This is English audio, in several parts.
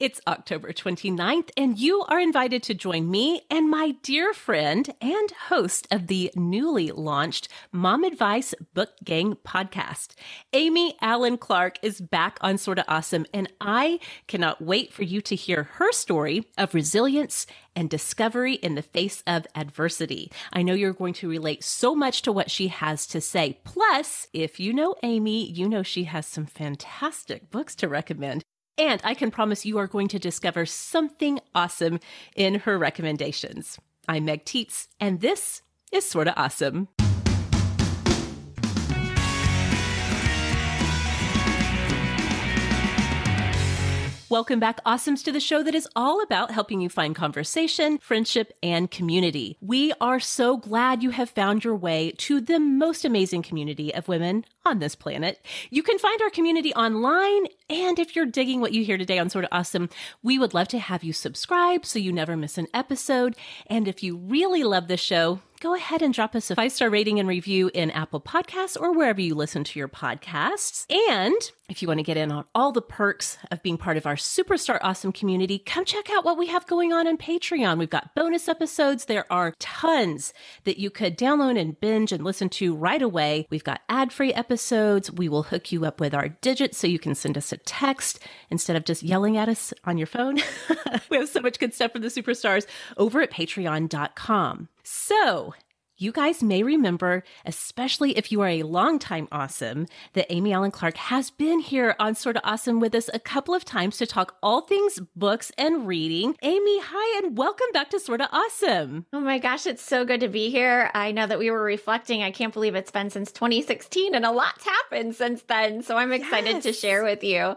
It's October 29th, and you are invited to join me and my dear friend and host of the newly launched Mom Advice Book Gang podcast. Amy Allen Clark is back on Sorta Awesome, and I cannot wait for you to hear her story of resilience and discovery in the face of adversity. I know you're going to relate so much to what she has to say. Plus, if you know Amy, you know she has some fantastic books to recommend. And I can promise you are going to discover something awesome in her recommendations. I'm Meg Tietz, and this is Sorta Awesome. Welcome back, Awesomes, to the show that is all about helping you find conversation, friendship, and community. We are so glad you have found your way to the most amazing community of women on this planet. You can find our community online. And if you're digging what you hear today on Sorta Awesome, we would love to have you subscribe so you never miss an episode. And if you really love the show, go ahead and drop us a five star rating and review in Apple Podcasts or wherever you listen to your podcasts. And if you want to get in on all the perks of being part of our Superstar Awesome community, come check out what we have going on on Patreon. We've got bonus episodes. There are tons that you could download and binge and listen to right away. We've got ad free episodes. We will hook you up with our digits so you can send us a text instead of just yelling at us on your phone. we have so much good stuff for the superstars over at patreon.com. So, you guys may remember, especially if you are a longtime awesome, that Amy Allen Clark has been here on Sorta Awesome with us a couple of times to talk all things books and reading. Amy, hi, and welcome back to Sorta Awesome. Oh my gosh, it's so good to be here. I know that we were reflecting. I can't believe it's been since 2016, and a lot's happened since then. So I'm excited yes. to share with you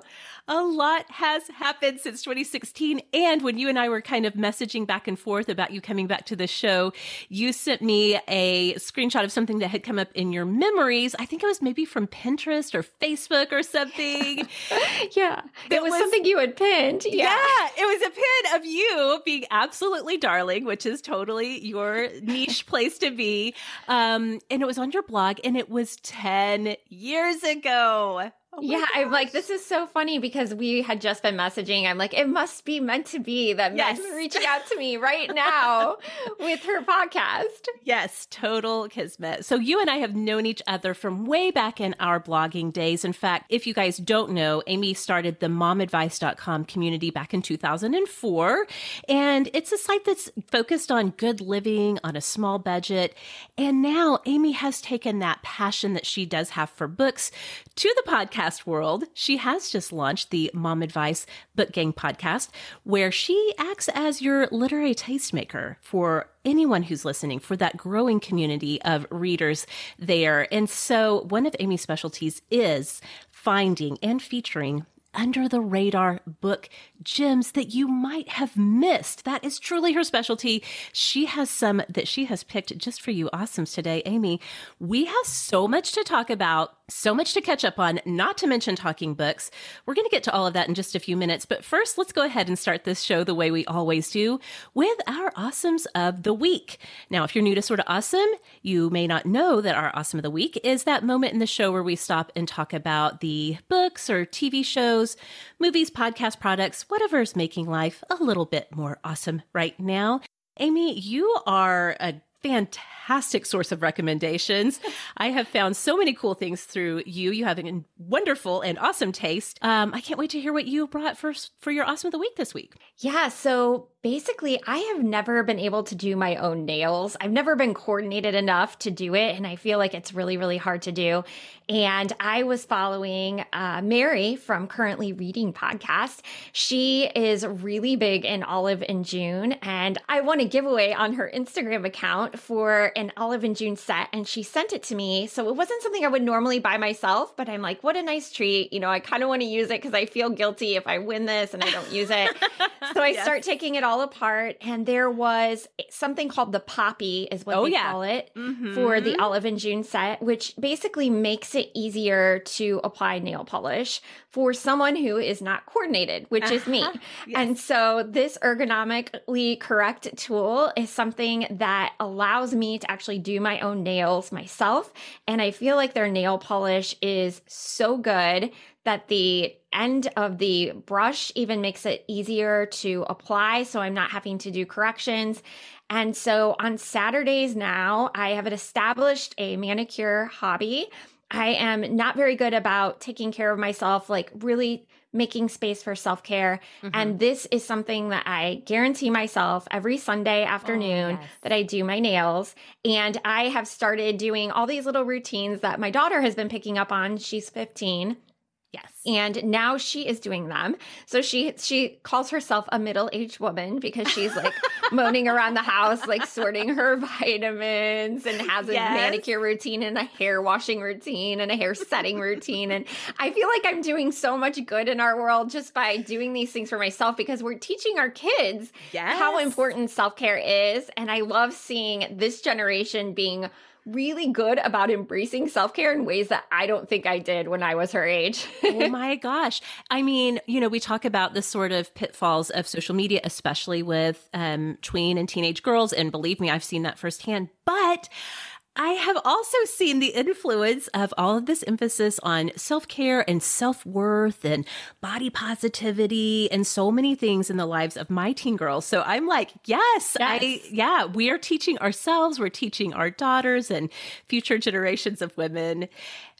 a lot has happened since 2016. And when you and I were kind of messaging back and forth about you coming back to the show, you sent me a screenshot of something that had come up in your memories. I think it was maybe from Pinterest or Facebook or something. yeah. It was, was, something you had pinned. Yeah. yeah. It was a pin of you being absolutely darling, which is totally your niche place to be. Um, and it was on your blog and it was 10 years ago. Oh yeah, gosh. I'm like, this is so funny because we had just been messaging. I'm like, it must be meant to be that yes. Meg's reaching out to me right now with her podcast. Yes, total kismet. So you and I have known each other from way back in our blogging days. In fact, if you guys don't know, Amy started the momadvice.com community back in 2004. And it's a site that's focused on good living on a small budget. And now Amy has taken that passion that she does have for books to the podcast podcast world, she has just launched the Mom Advice Book Gang podcast, where she acts as your literary tastemaker for anyone who's listening, for that growing community of readers there. And so, one of Amy's specialties is finding and featuring under the radar book gems that you might have missed. That is truly her specialty. She has some that she has picked just for you awesomes today, Amy. We have so much to talk about so much to catch up on, not to mention talking books. We're going to get to all of that in just a few minutes. But first, let's go ahead and start this show the way we always do with our awesomes of the week. Now, if you're new to Sorta Awesome, you may not know that our awesome of the week is that moment in the show where we stop and talk about the books or TV shows, movies, podcast products, whatever is making life a little bit more awesome right now. Amy, you are a fantastic source of recommendations. I have found so many cool things through you. You have a wonderful and awesome taste. Um, I can't wait to hear what you brought for for your awesome of the week this week. Yeah, so basically, I have never been able to do my own nails. I've never been coordinated enough to do it, and I feel like it's really, really hard to do. And I was following uh, Mary from Currently Reading podcast. She is really big in Olive and June, and I won a giveaway on her Instagram account for an Olive and June set, and she sent it to me. So it wasn't something I would normally buy myself, but I'm like, what a nice treat. You know, I kind of want to use it because I feel guilty if I win this and I don't use it. so I yes. start taking it all apart, and there was something called the poppy, is what oh, they yeah. call it, mm-hmm. for the Olive and June set, which basically makes it easier to apply nail polish for someone who is not coordinated, which uh-huh. is me. Yes. And so this ergonomically correct tool is something that allows me to actually do my own nails myself. And I feel like their nail polish is so good that the end of the brush even makes it easier to apply. So I'm not having to do corrections. And so on Saturdays now, I have established a manicure hobby. I am not very good about taking care of myself, like really making space for self care. Mm-hmm. And this is something that I guarantee myself every Sunday afternoon oh, yes. that I do my nails. And I have started doing all these little routines that my daughter has been picking up on. She's 15. Yes. And now she is doing them. So she she calls herself a middle-aged woman because she's like moaning around the house like sorting her vitamins and has a yes. manicure routine and a hair washing routine and a hair setting routine and I feel like I'm doing so much good in our world just by doing these things for myself because we're teaching our kids yes. how important self-care is and I love seeing this generation being really good about embracing self care in ways that I don't think I did when I was her age. oh my gosh. I mean, you know, we talk about the sort of pitfalls of social media, especially with um, tween and teenage girls. And believe me, I've seen that firsthand. But I have also seen the influence of all of this emphasis on self care and self worth and body positivity and so many things in the lives of my teen girls. So I'm like, yes, yes, I, yeah, we are teaching ourselves, we're teaching our daughters and future generations of women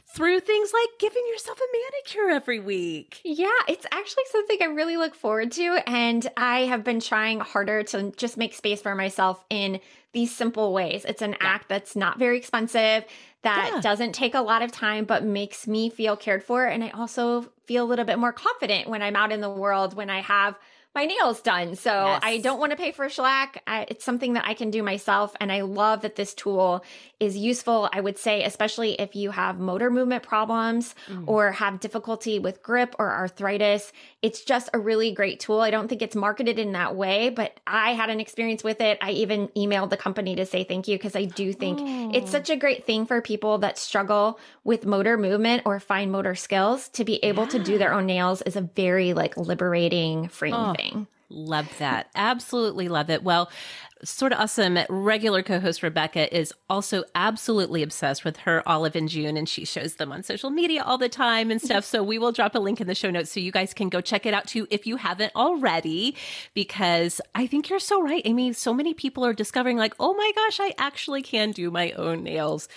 through things like giving yourself a manicure every week. Yeah, it's actually something I really look forward to. And I have been trying harder to just make space for myself in these simple ways. It's an yeah. act that's not very expensive, that yeah. doesn't take a lot of time, but makes me feel cared for. And I also feel a little bit more confident when I'm out in the world, when I have my nails done. So yes. I don't want to pay for shellac. I, it's something that I can do myself. And I love that this tool is useful. I would say, especially if you have motor movement problems mm. or have difficulty with grip or arthritis, it's just a really great tool. I don't think it's marketed in that way, but I had an experience with it. I even emailed the company to say thank you because I do think oh. it's such a great thing for people that struggle with motor movement or fine motor skills to be able yeah. to do their own nails is a very like liberating freeing oh. thing. Love that. Absolutely love it. Well, sort of awesome regular co-host Rebecca is also absolutely obsessed with her olive and June and she shows them on social media all the time and stuff. So we will drop a link in the show notes so you guys can go check it out too if you haven't already because I think you're so right. Amy, so many people are discovering like, "Oh my gosh, I actually can do my own nails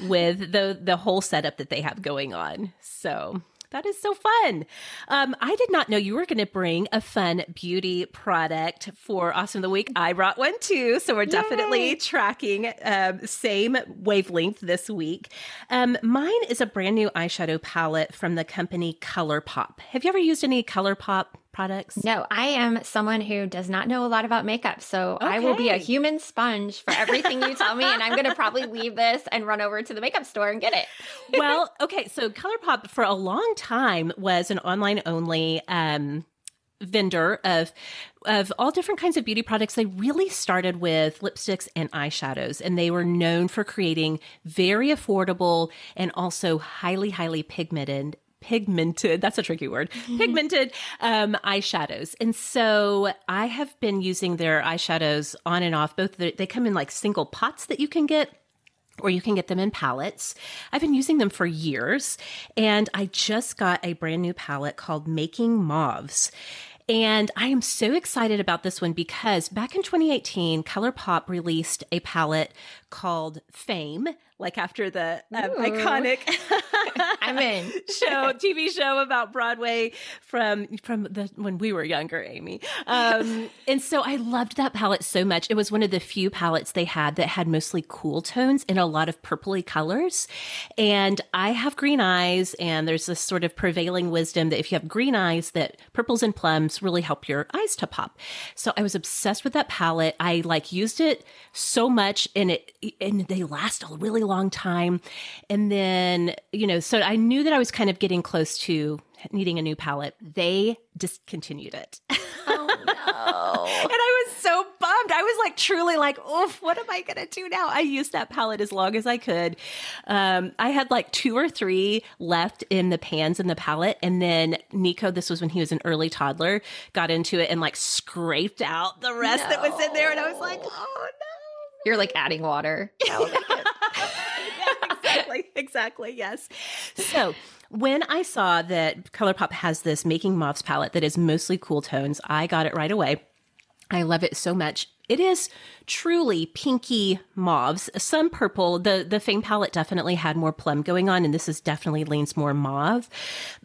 with the the whole setup that they have going on." So, that is so fun. Um, I did not know you were going to bring a fun beauty product for Awesome of the Week. I brought one too. So we're Yay. definitely tracking um, same wavelength this week. Um, mine is a brand new eyeshadow palette from the company ColourPop. Have you ever used any ColourPop products? No, I am someone who does not know a lot about makeup. So okay. I will be a human sponge for everything you tell me. And I'm going to probably leave this and run over to the makeup store and get it. well, okay. So ColourPop for a long time was an online only, um, vendor of of all different kinds of beauty products they really started with lipsticks and eyeshadows and they were known for creating very affordable and also highly highly pigmented pigmented that's a tricky word mm-hmm. pigmented um, eyeshadows and so i have been using their eyeshadows on and off both the, they come in like single pots that you can get or you can get them in palettes. I've been using them for years, and I just got a brand new palette called Making Mauves. And I am so excited about this one because back in 2018, ColourPop released a palette called Fame like after the um, iconic I'm in show TV show about Broadway from from the when we were younger, Amy. Um, and so I loved that palette so much. It was one of the few palettes they had that had mostly cool tones and a lot of purpley colors. And I have green eyes, and there's this sort of prevailing wisdom that if you have green eyes, that purples and plums really help your eyes to pop. So I was obsessed with that palette. I like used it so much, and it and they last a really long time. And then, you know, so I knew that I was kind of getting close to needing a new palette. They discontinued it. Oh no. and I was so bummed. I was like truly like, oof, what am I gonna do now? I used that palette as long as I could. Um, I had like two or three left in the pans in the palette, and then Nico, this was when he was an early toddler, got into it and like scraped out the rest no. that was in there, and I was like, oh no. You're like adding water. yeah, exactly. Exactly. Yes. So when I saw that ColourPop has this Making Mauves palette that is mostly cool tones, I got it right away. I love it so much. It is truly pinky mauves, some purple. The the Fame palette definitely had more plum going on, and this is definitely leans more mauve.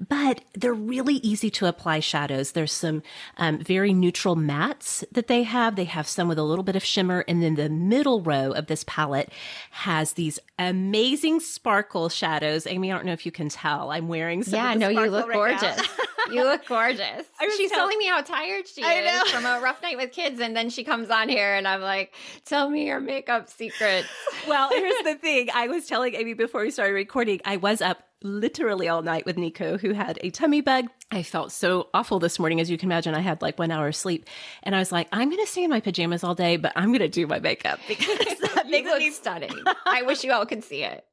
But they're really easy to apply shadows. There's some um, very neutral mattes that they have. They have some with a little bit of shimmer, and then the middle row of this palette has these amazing sparkle shadows. Amy, I don't know if you can tell. I'm wearing some. Yeah, no, you look right gorgeous. you look gorgeous. She's tell- telling me how tired she is from a rough night with kids, and then she comes on here and I'm like, tell me your makeup secrets. well, here's the thing. I was telling Amy before we started recording, I was up literally all night with Nico, who had a tummy bug. I felt so awful this morning. As you can imagine, I had like one hour of sleep. And I was like, I'm going to stay in my pajamas all day, but I'm going to do my makeup because that makes me stunning. I wish you all could see it.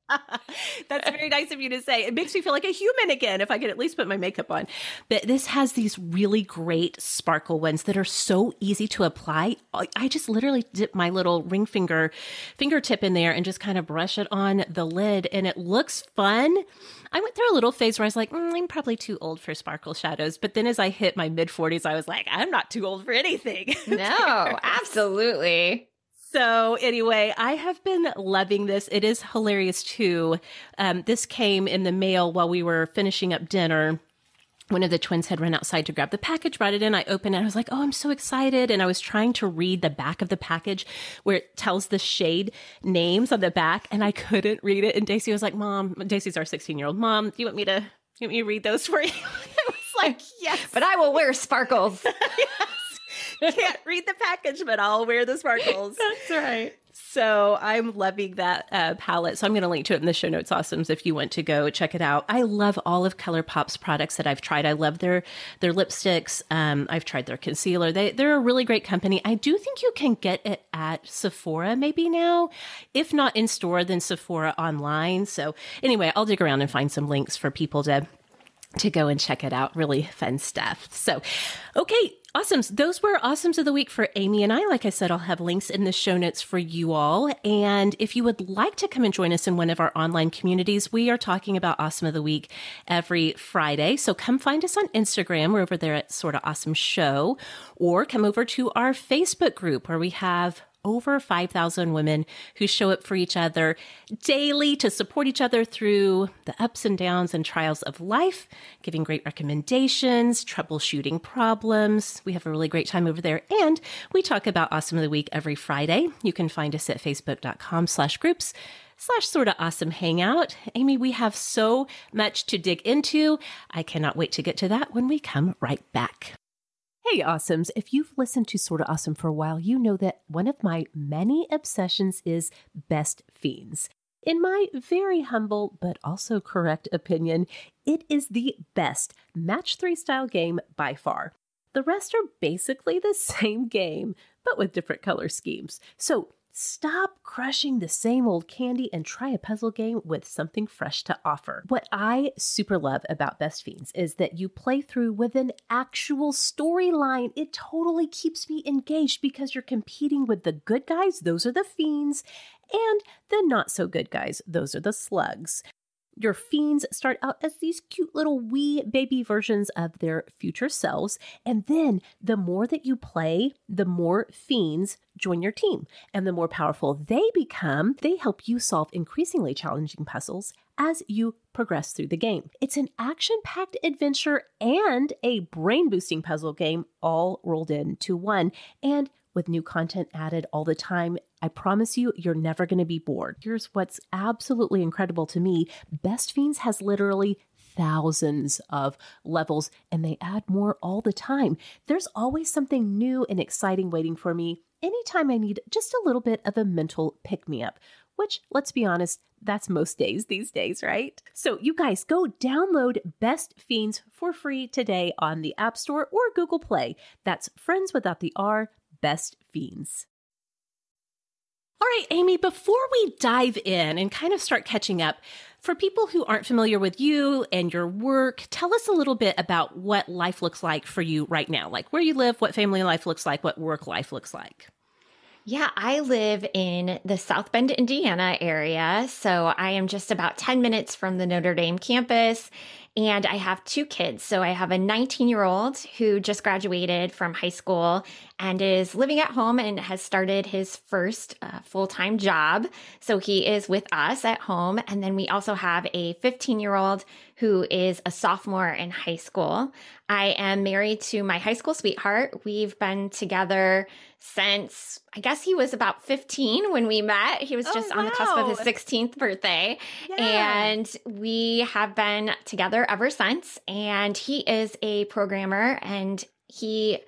That's very nice of you to say. It makes me feel like a human again if I could at least put my makeup on. But this has these really great sparkle ones that are so easy to apply. I just literally dip my little ring finger fingertip in there and just kind of brush it on the lid and it looks fun. I went through a little phase where I was like, mm, I'm probably too old for sparkle shadows. But then as I hit my mid 40s, I was like, I'm not too old for anything. No, absolutely. So anyway, I have been loving this. It is hilarious too. Um, this came in the mail while we were finishing up dinner. One of the twins had run outside to grab the package, brought it in. I opened it. I was like, oh, I'm so excited. And I was trying to read the back of the package where it tells the shade names on the back, and I couldn't read it. And Daisy was like, Mom, Daisy's our 16 year old mom. Do you want me to, you want me to read those for you? Like, yes. but I will wear sparkles. yes. Can't read the package, but I'll wear the sparkles. That's right. So I'm loving that uh, palette. So I'm going to link to it in the show notes, awesomes, if you want to go check it out. I love all of ColourPop's products that I've tried. I love their their lipsticks. Um, I've tried their concealer. They they're a really great company. I do think you can get it at Sephora maybe now, if not in store, then Sephora online. So anyway, I'll dig around and find some links for people to to go and check it out. Really fun stuff. So, okay, Awesomes. Those were awesomes of the week for Amy and I. Like I said, I'll have links in the show notes for you all. And if you would like to come and join us in one of our online communities, we are talking about Awesome of the Week every Friday. So come find us on Instagram. We're over there at Sorta Awesome Show, or come over to our Facebook group where we have over 5,000 women who show up for each other daily to support each other through the ups and downs and trials of life, giving great recommendations, troubleshooting problems. We have a really great time over there. And we talk about Awesome of the Week every Friday. You can find us at facebook.com slash groups slash sort of awesome hangout. Amy, we have so much to dig into. I cannot wait to get to that when we come right back. Hey, awesomes. If you've listened to Sorta Awesome for a while, you know that one of my many obsessions is Best Fiends. In my very humble but also correct opinion, it is the best match three style game by far. The rest are basically the same game, but with different color schemes. So Stop crushing the same old candy and try a puzzle game with something fresh to offer. What I super love about Best Fiends is that you play through with an actual storyline. It totally keeps me engaged because you're competing with the good guys, those are the fiends, and the not so good guys, those are the slugs. Your fiends start out as these cute little wee baby versions of their future selves. And then the more that you play, the more fiends join your team. And the more powerful they become, they help you solve increasingly challenging puzzles as you progress through the game. It's an action packed adventure and a brain boosting puzzle game all rolled into one. And with new content added all the time. I promise you, you're never going to be bored. Here's what's absolutely incredible to me Best Fiends has literally thousands of levels and they add more all the time. There's always something new and exciting waiting for me anytime I need just a little bit of a mental pick me up. Which, let's be honest, that's most days these days, right? So, you guys go download Best Fiends for free today on the App Store or Google Play. That's friends without the R, Best Fiends. All right, Amy, before we dive in and kind of start catching up, for people who aren't familiar with you and your work, tell us a little bit about what life looks like for you right now, like where you live, what family life looks like, what work life looks like. Yeah, I live in the South Bend, Indiana area. So I am just about 10 minutes from the Notre Dame campus. And I have two kids. So I have a 19 year old who just graduated from high school and is living at home and has started his first uh, full time job. So he is with us at home. And then we also have a 15 year old who is a sophomore in high school. I am married to my high school sweetheart. We've been together since I guess he was about 15 when we met. He was Oh, just on the cusp of his 16th birthday. Yeah. And we have been together ever since. And he is a programmer and he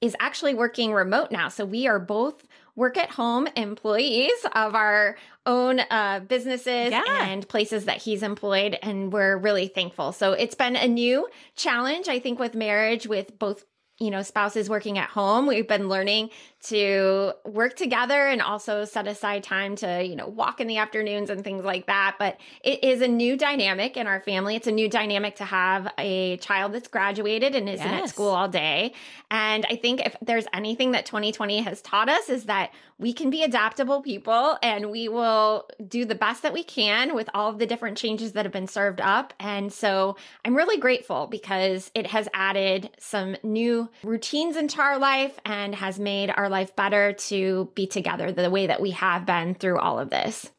is actually working remote now. So we are both work at home employees of our own uh, businesses Yeah. and places that he's employed. And we're really thankful. So it's been a new challenge, I think, with marriage, with both. You know, spouses working at home. We've been learning to work together and also set aside time to, you know, walk in the afternoons and things like that. But it is a new dynamic in our family. It's a new dynamic to have a child that's graduated and isn't at school all day. And I think if there's anything that 2020 has taught us is that we can be adaptable people and we will do the best that we can with all of the different changes that have been served up. And so I'm really grateful because it has added some new routines into our life and has made our life better to be together the way that we have been through all of this.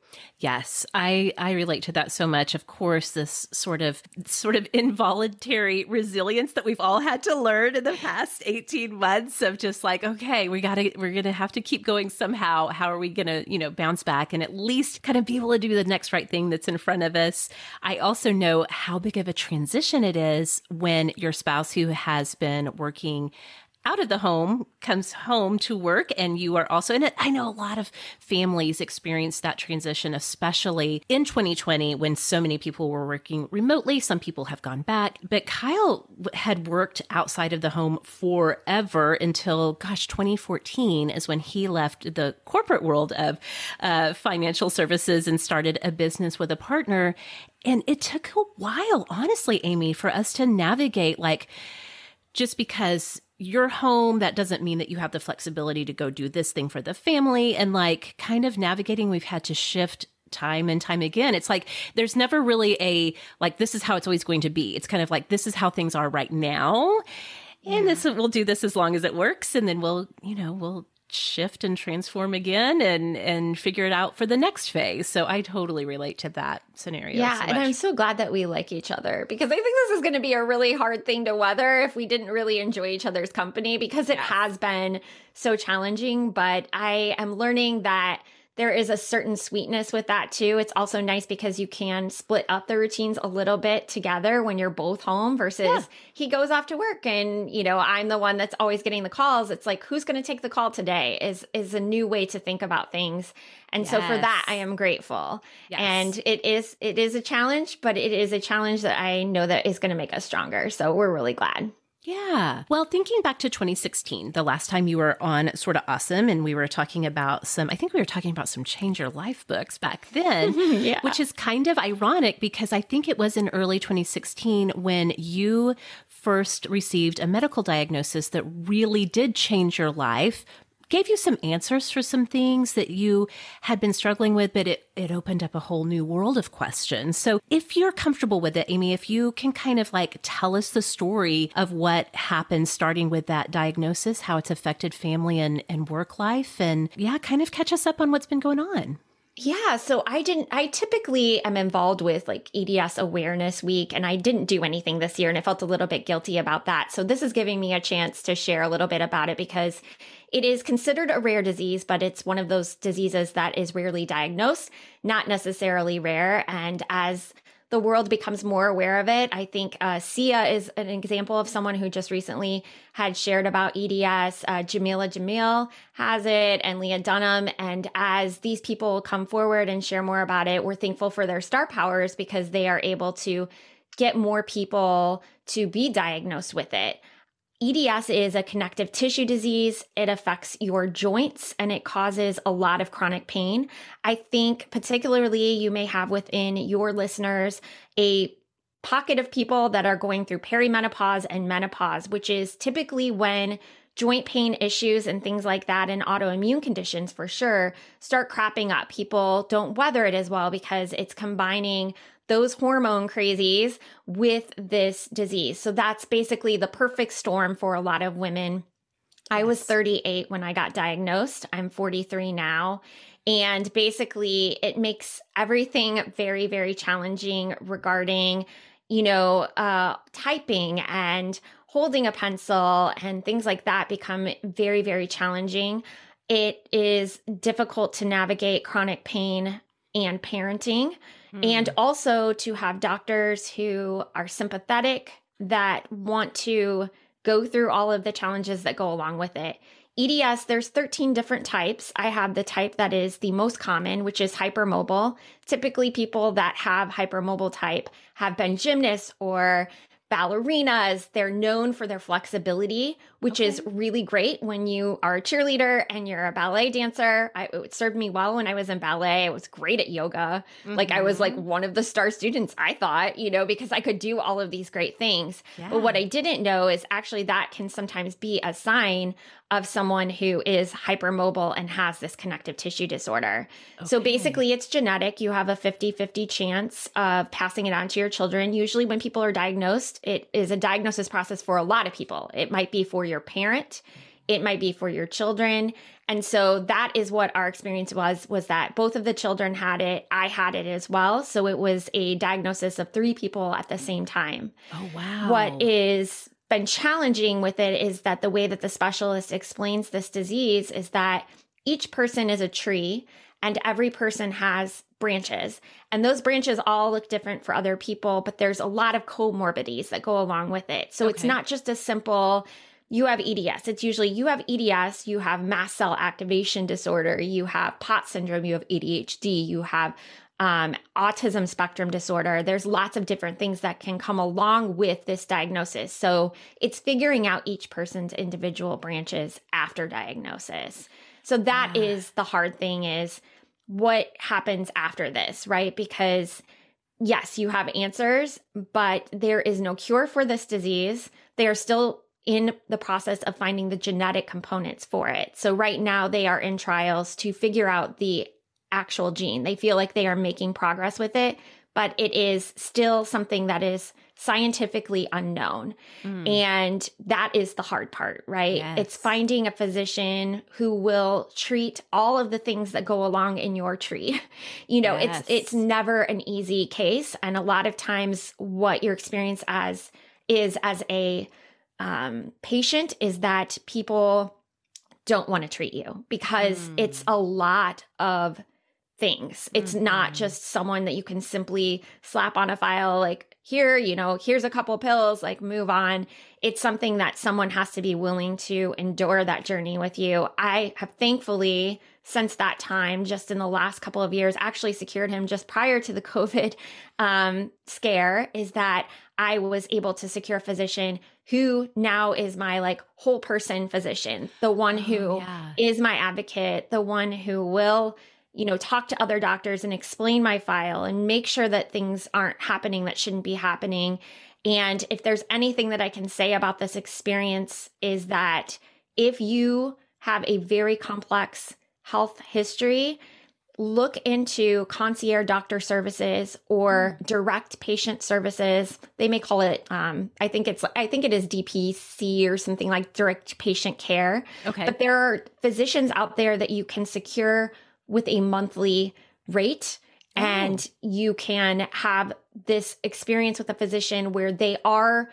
Yes, I I relate to that so much. Of course, this sort of sort of involuntary resilience that we've all had to learn in the past 18 months of just like, okay, we got to we're going to have to keep going somehow. How are we going to, you know, bounce back and at least kind of be able to do the next right thing that's in front of us? I also know how big of a transition it is when your spouse who has been working out of the home comes home to work and you are also in it. I know a lot of families experienced that transition, especially in 2020 when so many people were working remotely. Some people have gone back, but Kyle had worked outside of the home forever until, gosh, 2014 is when he left the corporate world of uh, financial services and started a business with a partner. And it took a while, honestly, Amy, for us to navigate like, just because you're home, that doesn't mean that you have the flexibility to go do this thing for the family. And like kind of navigating, we've had to shift time and time again. It's like there's never really a like, this is how it's always going to be. It's kind of like, this is how things are right now. And this we'll do this as long as it works. And then we'll, you know, we'll shift and transform again and and figure it out for the next phase. So I totally relate to that scenario. Yeah, so and. I'm so glad that we like each other because I think this is going to be a really hard thing to weather if we didn't really enjoy each other's company because it Yes. has been so challenging. But I am learning that there is a certain sweetness with that too. It's also nice because you can split up the routines a little bit together when you're both home versus Yeah. he goes off to work and you know I'm the one that's always getting the calls. It's like who's going to take the call today is is a new way to think about things. And so for that I am grateful. Yes. And it is it is a challenge, but it is a challenge that I know that is going to make us stronger. So we're really glad. Yeah. Well, thinking back to 2016, the last time you were on Sorta Awesome, and we were talking about some, I think we were talking about some Change Your Life books back then, mm-hmm, Yeah. which is kind of ironic because I think it was in early 2016 when you first received a medical diagnosis that really did change your life. Gave you some answers for some things that you had been struggling with, but it, it opened up a whole new world of questions. So, if you're comfortable with it, Amy, if you can kind of like tell us the story of what happened starting with that diagnosis, how it's affected family and, and work life, and yeah, kind of catch us up on what's been going on. Yeah, so I didn't I typically am involved with like EDS awareness week and I didn't do anything this year and I felt a little bit guilty about that. So this is giving me a chance to share a little bit about it because it is considered a rare disease, but it's one of those diseases that is rarely diagnosed, not necessarily rare and as the world becomes more aware of it. I think uh, Sia is an example of someone who just recently had shared about EDS. Uh, Jameela Jamil has it, and Lena Dunham. And as these people come forward and share more about it, we're thankful for their star powers because they are able to get more people to be diagnosed with it. EDS is a connective tissue disease. It affects your joints and it causes a lot of chronic pain. I think, particularly, you may have within your listeners a pocket of people that are going through perimenopause and menopause, which is typically when joint pain issues and things like that and autoimmune conditions for sure start cropping up. People don't weather it as well because it's combining those hormone crazies with this disease. So that's basically the perfect storm for a lot of women. I was 38 when I got diagnosed. I'm 43 now. And basically, it makes everything very, very challenging regarding, you know, uh, typing and holding a pencil and things like that become very, very challenging. It is difficult to navigate chronic pain and parenting, mm. and hmm. also to have doctors who are sympathetic that want to go through all of the challenges that go along with it. EDS, there's 13 different types. I have the type that is the most common, which is hypermobile. Typically, people that have hypermobile type have been gymnasts or ballerinas. They're known for their flexibility, which okay. is really great when you are a cheerleader and you're a ballet dancer. I, it served me well when I was in ballet. I was great at yoga. Mm-hmm. Like I was like mm-hmm. one of the star students, I thought, you know, because I could do all of these great things. Yeah. But what I didn't know is actually that can sometimes be a sign of someone who is hypermobile and has this connective tissue disorder. Okay. So basically, it's genetic. You have a 50 50 chance of passing it on to your children. Usually, when people are diagnosed, it is a diagnosis process for a lot of people. It might be for your parent, it might be for your children. And so that is what our experience was was that both of the children had it, I had it as well. So it was a diagnosis of three people at the same time. Oh wow. What is been challenging with it is that the way that the specialist explains this disease is that each person is a tree and every person has branches. And those branches all look different for other people, but there's a lot of comorbidities that go along with it. So okay. it's not just a simple you have EDS. It's usually you have EDS, you have mast cell activation disorder, you have POTS syndrome, you have ADHD, you have um, autism spectrum disorder. There's lots of different things that can come along with this diagnosis. So it's figuring out each person's individual branches after diagnosis. So that is the hard thing is what happens after this, right? Because yes, you have answers, but there is no cure for this disease. They are still in the process of finding the genetic components for it. So right now they are in trials to figure out the actual gene. They feel like they are making progress with it, but it is still something that is scientifically unknown. Mm. And that is the hard part, right? Yes. It's finding a physician who will treat all of the things that go along in your tree. You know, yes. it's it's never an easy case and a lot of times what your experience as is as a um, patient is that people don't want to treat you because mm. it's a lot of things. It's mm-hmm. not just someone that you can simply slap on a file, like, here, you know, here's a couple pills, like, move on. It's something that someone has to be willing to endure that journey with you. I have thankfully, since that time, just in the last couple of years, actually secured him just prior to the COVID um, scare, is that I was able to secure a physician who now is my like whole person physician, the one who oh, yeah. is my advocate, the one who will you know, talk to other doctors and explain my file and make sure that things aren't happening that shouldn't be happening. And if there's anything that I can say about this experience, is that if you have a very complex health history, look into concierge doctor services or mm. direct patient services. They may call it, um, I think it's, I think it is DPC or something like direct patient care. Okay. But there are physicians out there that you can secure with a monthly rate. Oh. And you can have this experience with a physician where they are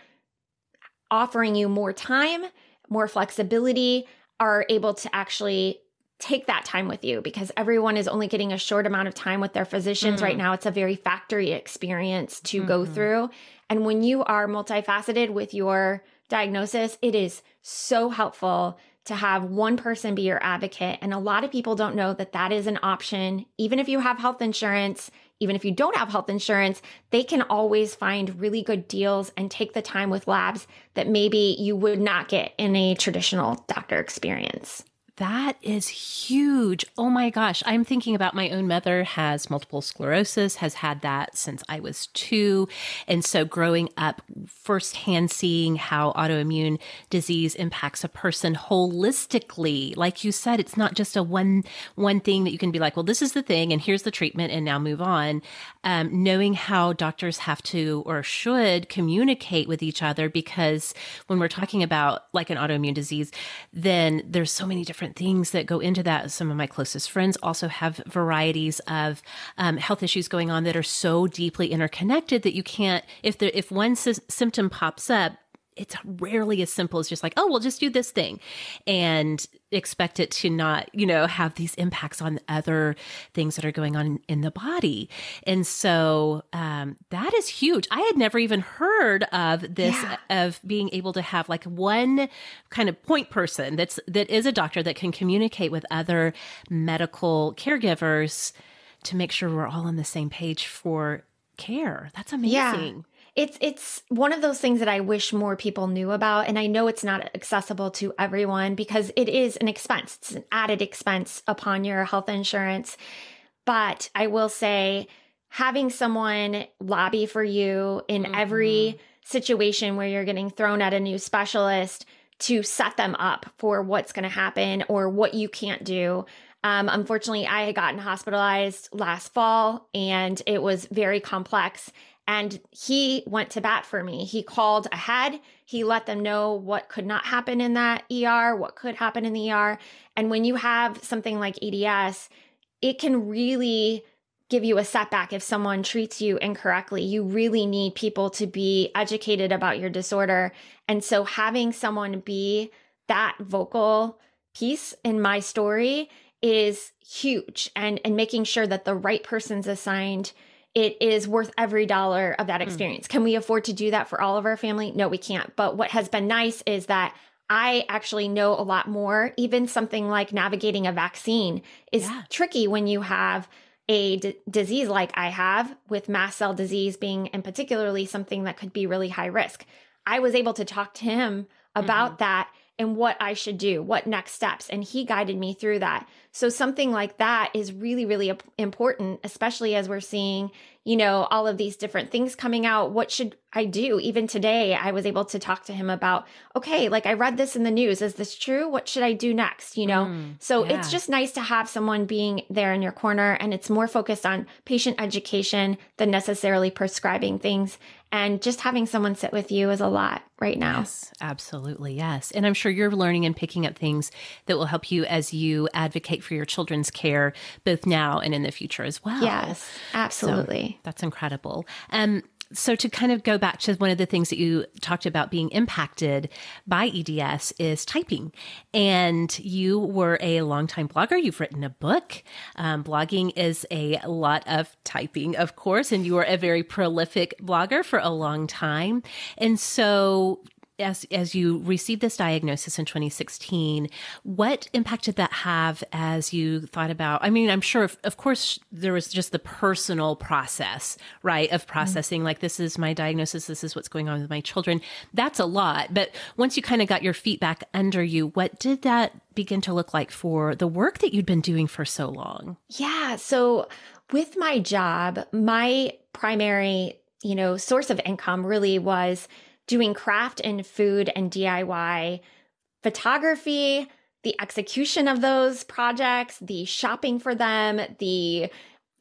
offering you more time, more flexibility, are able to actually take that time with you because everyone is only getting a short amount of time with their physicians mm. right now. It's a very factory experience to mm-hmm. go through. And when you are multifaceted with your diagnosis, it is so helpful to have one person be your advocate. And a lot of people don't know that that is an option. Even if you have health insurance, even if you don't have health insurance, they can always find really good deals and take the time with labs that maybe you would not get in a traditional doctor experience. That is huge. Oh my gosh. I'm thinking about my own mother has multiple sclerosis, has had that since I was two. And so growing up firsthand seeing how autoimmune disease impacts a person holistically. Like you said, it's not just a one one thing that you can be like, well, this is the thing and here's the treatment and now move on. Um, knowing how doctors have to or should communicate with each other because when we're talking about like an autoimmune disease, then there's so many different different things that go into that. Some of my closest friends also have varieties of um, health issues going on that are so deeply interconnected that you can't, if the if one sy- symptom pops up, it's rarely as simple as just like, oh, we'll just do this thing and expect it to not, you know, have these impacts on other things that are going on in the body. And so um, that is huge. I had never even heard of this, yeah. of being able to have like one kind of point person that's, that is a doctor that can communicate with other medical caregivers to make sure we're all on the same page for care. That's amazing. Yeah it's it's one of those things that I wish more people knew about and I know it's not accessible to everyone because it is an expense. It's an added expense upon your health insurance. But I will say having someone lobby for you in mm-hmm. every situation where you're getting thrown at a new specialist to set them up for what's going to happen or what you can't do. Um, unfortunately, I had gotten hospitalized last fall and it was very complex. And he went to bat for me. He called ahead. He let them know what could not happen in that ER, what could happen in the ER. And when you have something like EDS, it can really give you a setback if someone treats you incorrectly. You really need people to be educated about your disorder. And so having someone be that vocal piece in my story is huge and and making sure that the right person's assigned it is worth every dollar of that hmm. experience. Mm. Can we afford to do that for all of our family? No, we can't. But what has been nice is that I actually know a lot more. Even something like navigating a vaccine is yeah. tricky when you have a d- disease like I have, with mast cell disease being, and particularly something that could be really high risk. I was able to talk to him about mm-hmm. that and what I should do, what next steps. And he guided me through that. So something like that is really, really important, especially as we're seeing, you know, all of these different things coming out. What should I do? Even today, I was able to talk to him about, okay, like I read this in the news. Is this true? What should I do next? You know? Mm, so yeah. it's just nice to have someone being there in your corner and it's more focused on patient education than necessarily prescribing things and just having someone sit with you is a lot right now. Yes, absolutely. Yes. And I'm sure you're learning and picking up things that will help you as you advocate for your children's care, both now and in the future as well. Yes, absolutely. So that's incredible. Um, so to kind of go back to one of the things that you talked about being impacted by EDS is typing. And you were a longtime blogger. You've written a book. Um, blogging is a lot of typing, of course, and you were a very prolific blogger for a long time. And so as as you received this diagnosis in 2016 what impact did that have as you thought about i mean i'm sure of, of course there was just the personal process right of processing mm-hmm. like this is my diagnosis this is what's going on with my children that's a lot but once you kind of got your feet back under you what did that begin to look like for the work that you'd been doing for so long yeah so with my job my primary you know source of income really was doing craft and food and DIY photography, the execution of those projects, the shopping for them, the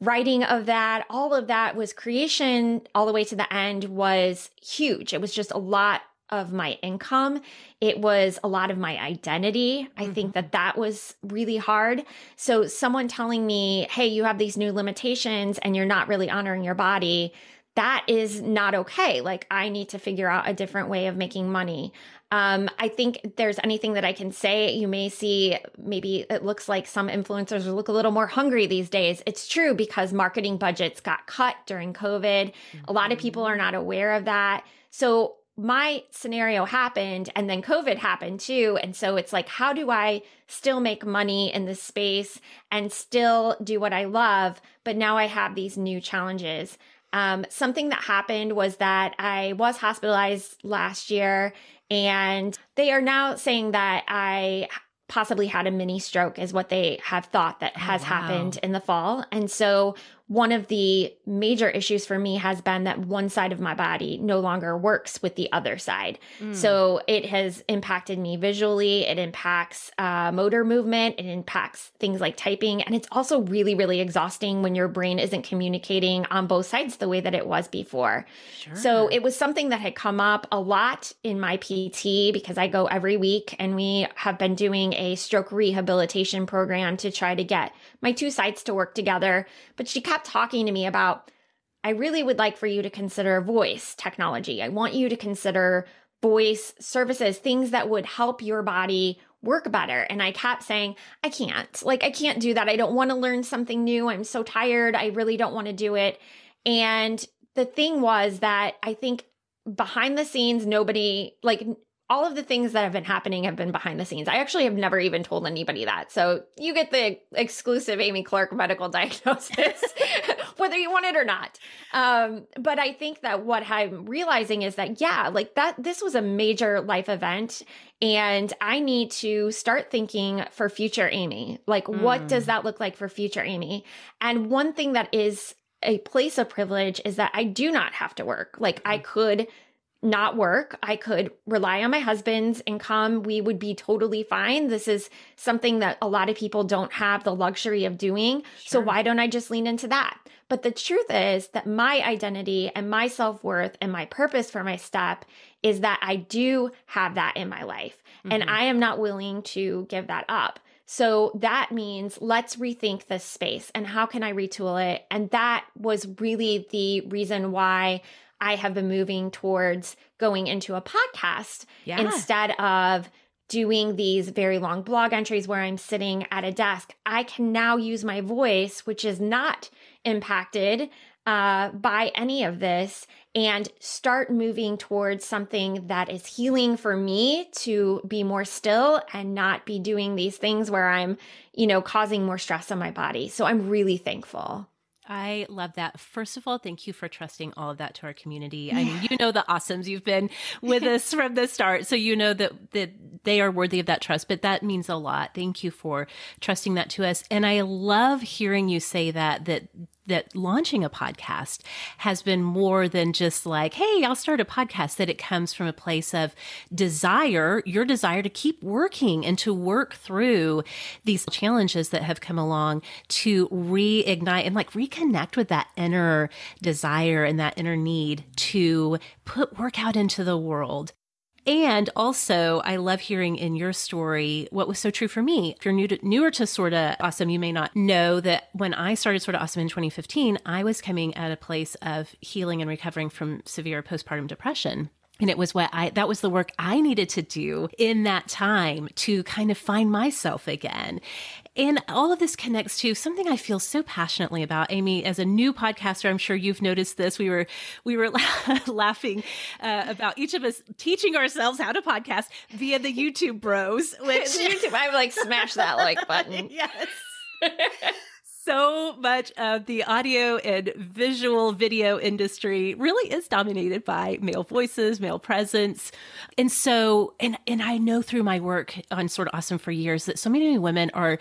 writing of that, all of that was creation all the way to the end was huge. It was just a lot of my income. It was a lot of my identity. I mm-hmm. think that that was really hard. So someone telling me, "Hey, you have these new limitations and you're not really honoring your body." That is not okay. Like, I need to figure out a different way of making money. Um, I think there's anything that I can say. You may see maybe it looks like some influencers look a little more hungry these days. It's true because marketing budgets got cut during COVID. Mm-hmm. A lot of people are not aware of that. So my scenario happened and then COVID happened too. And so it's like, how do I still make money in this space and still do what I love? But now I have these new challenges. Um, something that happened was that I was hospitalized last year, and they are now saying that I possibly had a mini stroke is what they have thought that Oh, has wow. happened in the fall. And so one of the major issues for me has been that one side of my body no longer works with the other side. Mm. So it has impacted me visually. It impacts uh, motor movement. It impacts things like typing. And it's also really, really exhausting when your brain isn't communicating on both sides the way that it was before. Sure. So it was something that had come up a lot in my PT because I go every week and we have been doing a stroke rehabilitation program to try to get my two sides to work together. But she kept talking to me about, I really would like for you to consider voice technology. I want you to consider voice services, things that would help your body work better. And I kept saying, I can't. Like, I can't do that. I don't want to learn something new. I'm so tired. I really don't want to do it. And the thing was that I think behind the scenes, nobody, like, all of the things that have been happening have been behind the scenes. I actually have never even told anybody that. So you get the exclusive Amy Clark medical diagnosis, whether you want it or not. Um, but I think that what I'm realizing is that, yeah, like that, this was a major life event. And I need to start thinking for future Amy. Like, what Mm. does that look like for future Amy? And one thing that is a place of privilege is that I do not have to work. Like, I could not work. I could rely on my husband's income. We would be totally fine. This is something that a lot of people don't have the luxury of doing. So why don't I just lean into that? But the truth is that my identity and my self worth and my purpose for my step is that I do have that in my life. And Mhm. I am not willing to give that up. So that means let's rethink this space and how can I retool it? And that was really the reason why I have been moving towards going into a podcast yeah. instead of doing these very long blog entries where I'm sitting at a desk. I can now use my voice, which is not impacted uh, by any of this, and start moving towards something that is healing for me to be more still and not be doing these things where I'm, you know, causing more stress on my body. So I'm really thankful. I love that. First of all, thank you for trusting all of that to our community. I mean, you know the awesomes. You've been with us from the start, so you know that that they are worthy of that trust. But that means a lot. Thank you for trusting that to us. And I love hearing you say that that that launching a podcast has been more than just like, hey, I'll start a podcast, that it comes from a place of desire, your desire to keep working and to work through these challenges that have come along to reignite and like reconnect with that inner desire and that inner need to put work out into the world. And also, I love hearing in your story what was so true for me. If you're new to, newer to Sorta Awesome, you may not know that when I started Sorta Awesome in 2015, I was coming at a place of healing and recovering from severe postpartum depression. And it was what I, that was the work I needed to do in that time to kind of find myself again. And all of this connects to something I feel so passionately about. Amy, as a new podcaster, I'm sure you've noticed this. We were, we were laughing uh, about each of us teaching ourselves how to podcast via the YouTube bros, which YouTube, I like smash that like button. yes. So much of the audio and visual video industry really is dominated by male voices, male presence. And so, and, and I know through my work on Sorta Awesome for years that so many women are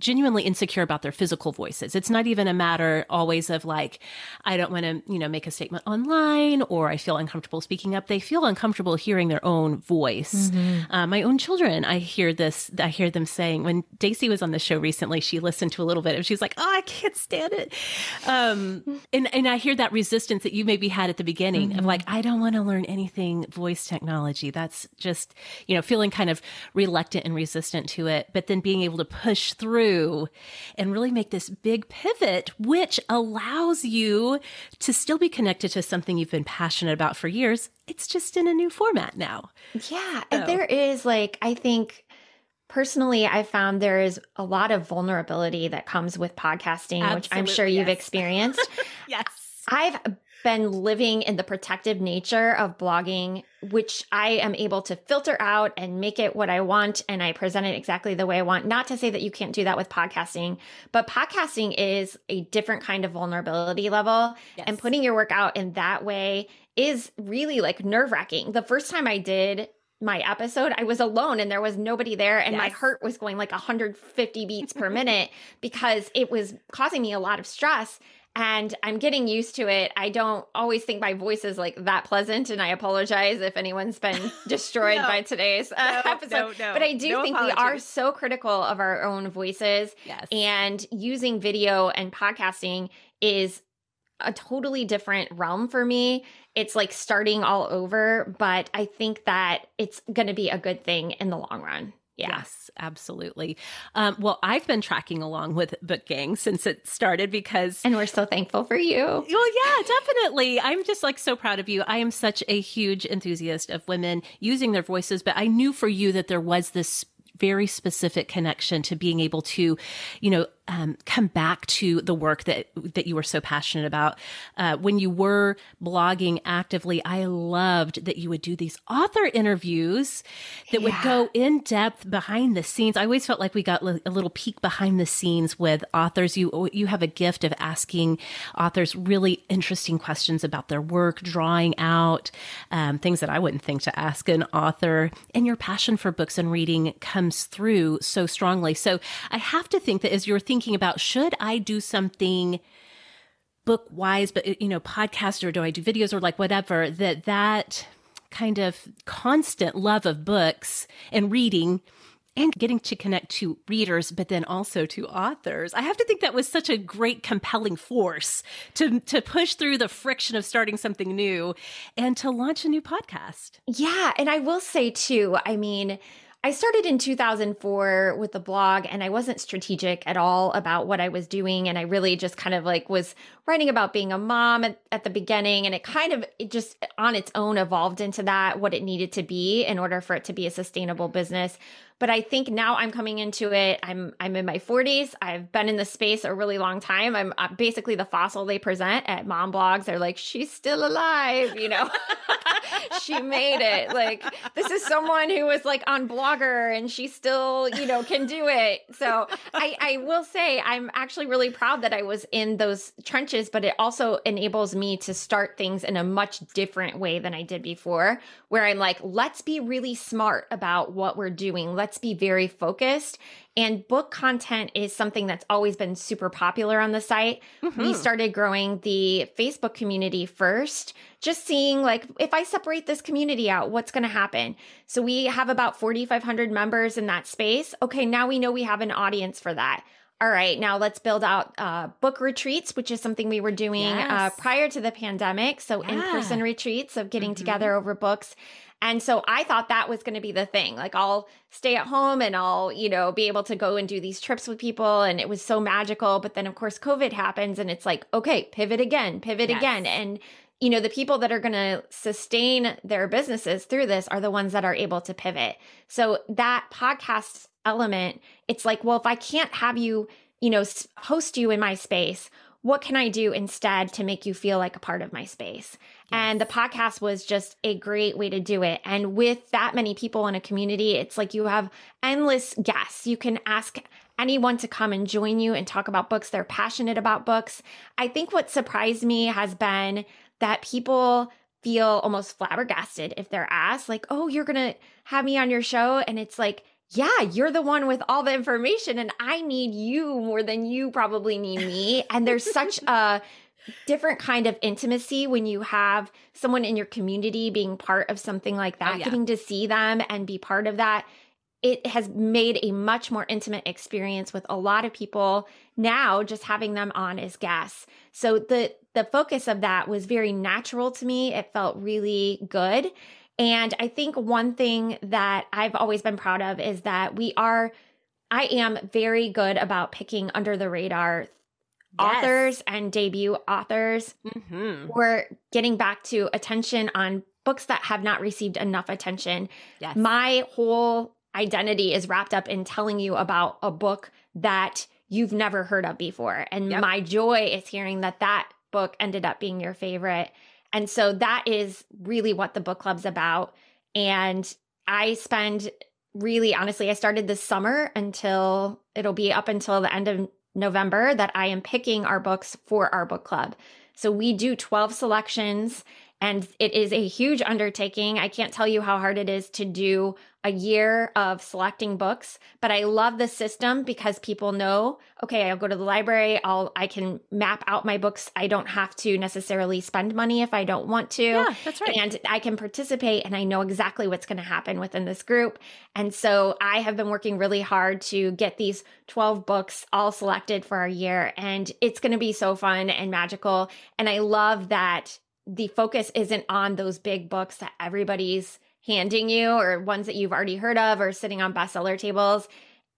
genuinely insecure about their physical voices. It's not even a matter always of like, I don't want to, you know, make a statement online or I feel uncomfortable speaking up. They feel uncomfortable hearing their own voice. Uh, my own children, I hear this, I hear them saying, when Daisy was on the show recently, she listened to a little bit and she's like, oh, I can't stand it. Um, and, and I hear that resistance that you maybe had at the beginning of like, I don't want to learn anything voice technology. That's just, you know, feeling kind of reluctant and resistant to it, but then being able to push through and really make this big pivot, which allows you to still be connected to something you've been passionate about for years. It's just in a new format now. Yeah. So- And there is like, I think personally, I found there is a lot of vulnerability that comes with podcasting, which I'm sure Absolutely, you've experienced. Yes. I've been living in the protective nature of blogging, which I am able to filter out and make it what I want. And I present it exactly the way I want. Not to say that you can't do that with podcasting, but podcasting is a different kind of vulnerability level. Yes. And putting your work out in that way is really like nerve wracking. The first time I did my episode, I was alone and there was nobody there and yes. my heart was going like 150 beats per minute because it was causing me a lot of stress and I'm getting used to it. I don't always think my voice is like that pleasant, and I apologize if anyone's been destroyed no. by today's uh, no, episode. No, but I do think apologies. we are so critical of our own voices. Yes. And using video and podcasting is a totally different realm for me. It's like starting all over, but I think that it's going to be a good thing in the long run. Yes, absolutely. Um, well, I've been tracking along with Book Gang since it started because. And we're so thankful for you. Well, yeah, definitely. I'm just like so proud of you. I am such a huge enthusiast of women using their voices, but I knew for you that there was this very specific connection to being able to, you know, um, come back to the work that that you were so passionate about. Uh, when you were blogging actively, I loved that you would do these author interviews that yeah. would go in depth behind the scenes. I always felt like we got a little peek behind the scenes with authors. You you have a gift of asking authors really interesting questions about their work, drawing out um, things that I wouldn't think to ask an author. And your passion for books and reading comes through so strongly. So I have to think that as you're thinking thinking about should I do something book wise, but you know, podcast or do I do videos or like whatever, that that kind of constant love of books and reading and getting to connect to readers, but then also to authors. I have to think that was such a great, compelling force to, to push through the friction of starting something new and to launch a new podcast. Yeah. And I will say too, I mean, I started in 2004 with the blog and I wasn't strategic at all about what I was doing. And I really just kind of like was writing about being a mom at, at, the beginning. And it kind of it just on its own evolved into that, what it needed to be in order for it to be a sustainable business. But I think now I'm coming into it. I'm I'm in my 40s. I've been in the space a really long time. I'm uh, basically the fossil they present at mom blogs. They're like, she's still alive, you know. she made it. Like this is someone who was like on Blogger and she still, you know, can do it. So I I will say I'm actually really proud that I was in those trenches, but it also enables me to start things in a much different way than I did before, where I'm like, let's be really smart about what we're doing. Let's let's be very focused. And book content is something that's always been super popular on the site. Mm-hmm. We started growing the Facebook community first, just seeing like if I separate this community out, what's going to happen? So we have about 4,500 members in that space. Okay, now we know we have an audience for that all right, now let's build out uh, book retreats, which is something we were doing uh, yes. uh, prior to the pandemic. So, yeah. in person retreats of getting mm-hmm. together over books. And so I thought that was going to be the thing. Like I'll stay at home and I'll, you know, be able to go and do these trips with people. And it was so magical. But then, of course, COVID happens and it's like, okay, pivot again, pivot yes. again. And, you know, the people that are going to sustain their businesses through this are the ones that are able to pivot. So that podcast element, it's like, well, if I can't have you, you know, host you in my space, what can I do instead to make you feel like a part of my space? And the podcast was just a great way to do it. And with that many people in a community, it's like you have endless guests. You can ask anyone to come and join you and talk about books. They're passionate about books. I think what surprised me has been that people feel almost flabbergasted if they're asked, like, oh, you're going to have me on your show. And it's like, yeah, you're the one with all the information and I need you more than you probably need me. And there's such a different kind of intimacy when you have someone in your community being part of something like that, oh, yeah. getting to see them and be part of that. It has made a much more intimate experience with a lot of people now just having them on as guests. So the the focus of that was very natural to me. It felt really good. And I think one thing that I've always been proud of is that we are, I am very good about picking under the radar yes. authors and debut authors. Mm-hmm. We're getting back to attention on books that have not received enough attention. Yes. My whole identity is wrapped up in telling you about a book that you've never heard of before. And yep. my joy is hearing that that book ended up being your favorite. And so that is really what the book club's about. And I spend really honestly, I started this summer until it'll be up until the end of November that I am picking our books for our book club. So we do 12 selections And it is a huge undertaking. I can't tell you how hard it is to do a year of selecting books, but I love the system because people know, okay, I'll go to the library, I'll I can map out my books. I don't have to necessarily spend money if I don't want to. Yeah, that's right. And I can participate and I know exactly what's going to happen within this group. And so I have been working really hard to get these 12 books all selected for our year and it's going to be so fun and magical and I love that the focus isn't on those big books that everybody's handing you or ones that you've already heard of or sitting on bestseller tables.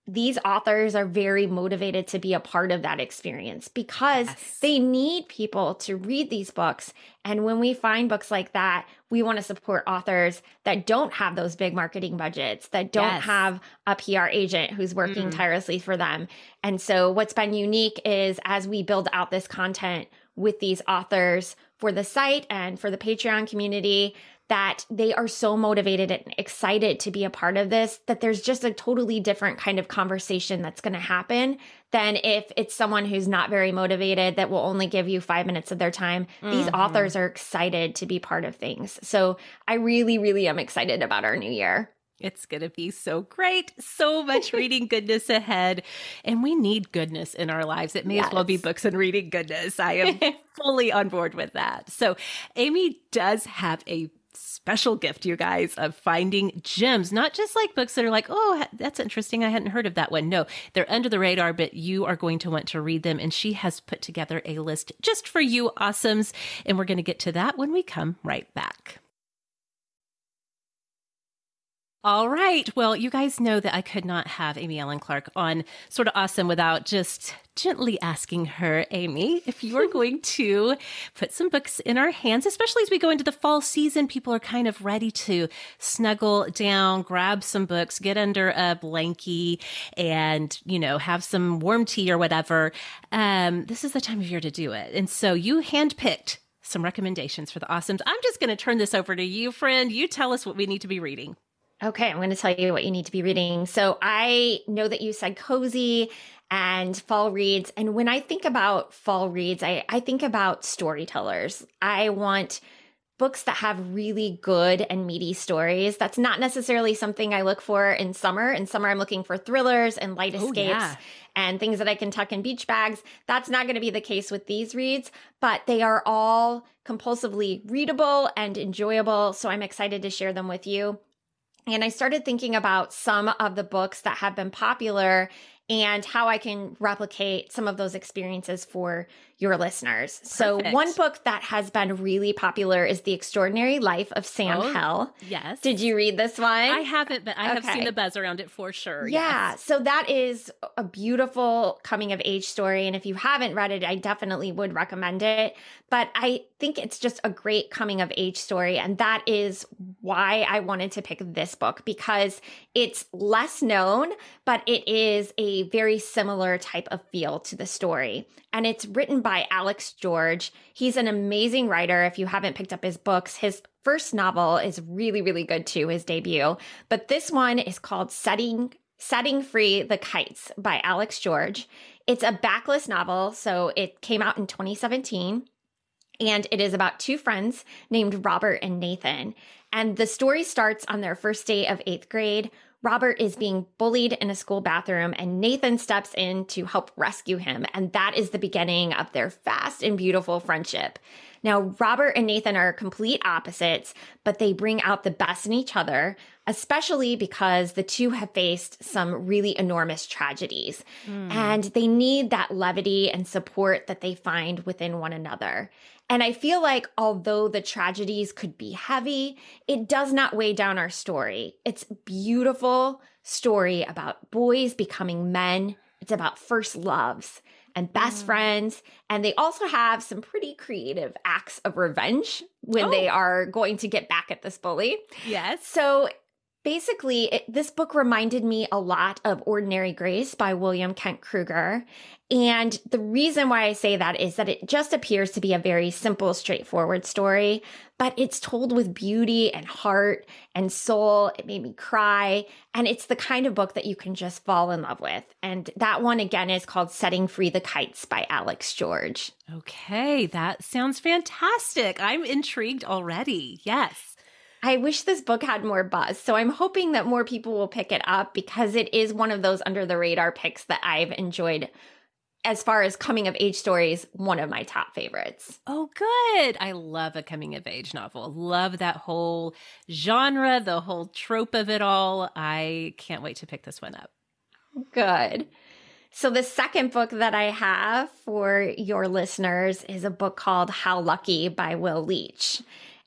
These authors are very motivated to be a part of that experience because yes. they need people to read these books. And when we find books like that, we want to support authors that don't have those big marketing budgets, that don't yes. have a PR agent who's working mm. tirelessly for them. And so, what's been unique is as we build out this content with these authors for the site and for the Patreon community, that they are so motivated and excited to be a part of this that there's just a totally different kind of conversation that's going to happen than if it's someone who's not very motivated that will only give you five minutes of their time. Mm-hmm. These authors are excited to be part of things. So I really, really am excited about our new year. It's going to be so great. So much reading goodness ahead. And we need goodness in our lives. It may yes. as well be books and reading goodness. I am fully on board with that. So, Amy does have a special gift, you guys, of finding gems, not just like books that are like, oh, that's interesting. I hadn't heard of that one. No, they're under the radar, but you are going to want to read them. And she has put together a list just for you, awesomes. And we're going to get to that when we come right back. All right. Well, you guys know that I could not have Amy Allen Clark on Sorta Awesome without just gently asking her, Amy, if you are going to put some books in our hands, especially as we go into the fall season. People are kind of ready to snuggle down, grab some books, get under a blankie, and, you know, have some warm tea or whatever. Um, this is the time of year to do it. And so you handpicked some recommendations for the awesomes. I'm just going to turn this over to you, friend. You tell us what we need to be reading. Okay, I'm going to tell you what you need to be reading. So I know that you said cozy and fall reads. And when I think about fall reads, I, I think about storytellers. I want books that have really good and meaty stories. That's not necessarily something I look for in summer. In summer, I'm looking for thrillers and light oh, escapes yeah. and things that I can tuck in beach bags. That's not going to be the case with these reads, but they are all compulsively readable and enjoyable. So I'm excited to share them with you. And I started thinking about some of the books that have been popular and how I can replicate some of those experiences for your listeners. Perfect. So, one book that has been really popular is The Extraordinary Life of Sam oh, Hell. Yes. Did you read this one? I haven't, but I okay. have seen the buzz around it for sure. Yeah. Yes. So, that is a beautiful coming of age story. And if you haven't read it, I definitely would recommend it. But I think it's just a great coming of age story. And that is why I wanted to pick this book because it's less known, but it is a very similar type of feel to the story. And it's written by Alex George. He's an amazing writer. If you haven't picked up his books, his first novel is really, really good too, his debut. But this one is called Setting Setting Free the Kites by Alex George. It's a backlist novel, so it came out in 2017 and it is about two friends named Robert and Nathan. And the story starts on their first day of eighth grade. Robert is being bullied in a school bathroom, and Nathan steps in to help rescue him. And that is the beginning of their fast and beautiful friendship. Now, Robert and Nathan are complete opposites, but they bring out the best in each other, especially because the two have faced some really enormous tragedies. Mm. And they need that levity and support that they find within one another. And I feel like although the tragedies could be heavy, it does not weigh down our story. It's a beautiful story about boys becoming men. It's about first loves and best mm. friends. And they also have some pretty creative acts of revenge when oh. they are going to get back at this bully. Yes. So basically, it, this book reminded me a lot of Ordinary Grace by William Kent Krueger. And the reason why I say that is that it just appears to be a very simple, straightforward story, but it's told with beauty and heart and soul. It made me cry. And it's the kind of book that you can just fall in love with. And that one, again, is called Setting Free the Kites by Alex George. Okay, that sounds fantastic. I'm intrigued already. Yes. I wish this book had more buzz. So I'm hoping that more people will pick it up because it is one of those under the radar picks that I've enjoyed as far as coming of age stories, one of my top favorites. Oh, good. I love a coming of age novel. Love that whole genre, the whole trope of it all. I can't wait to pick this one up. Good. So, the second book that I have for your listeners is a book called How Lucky by Will Leitch.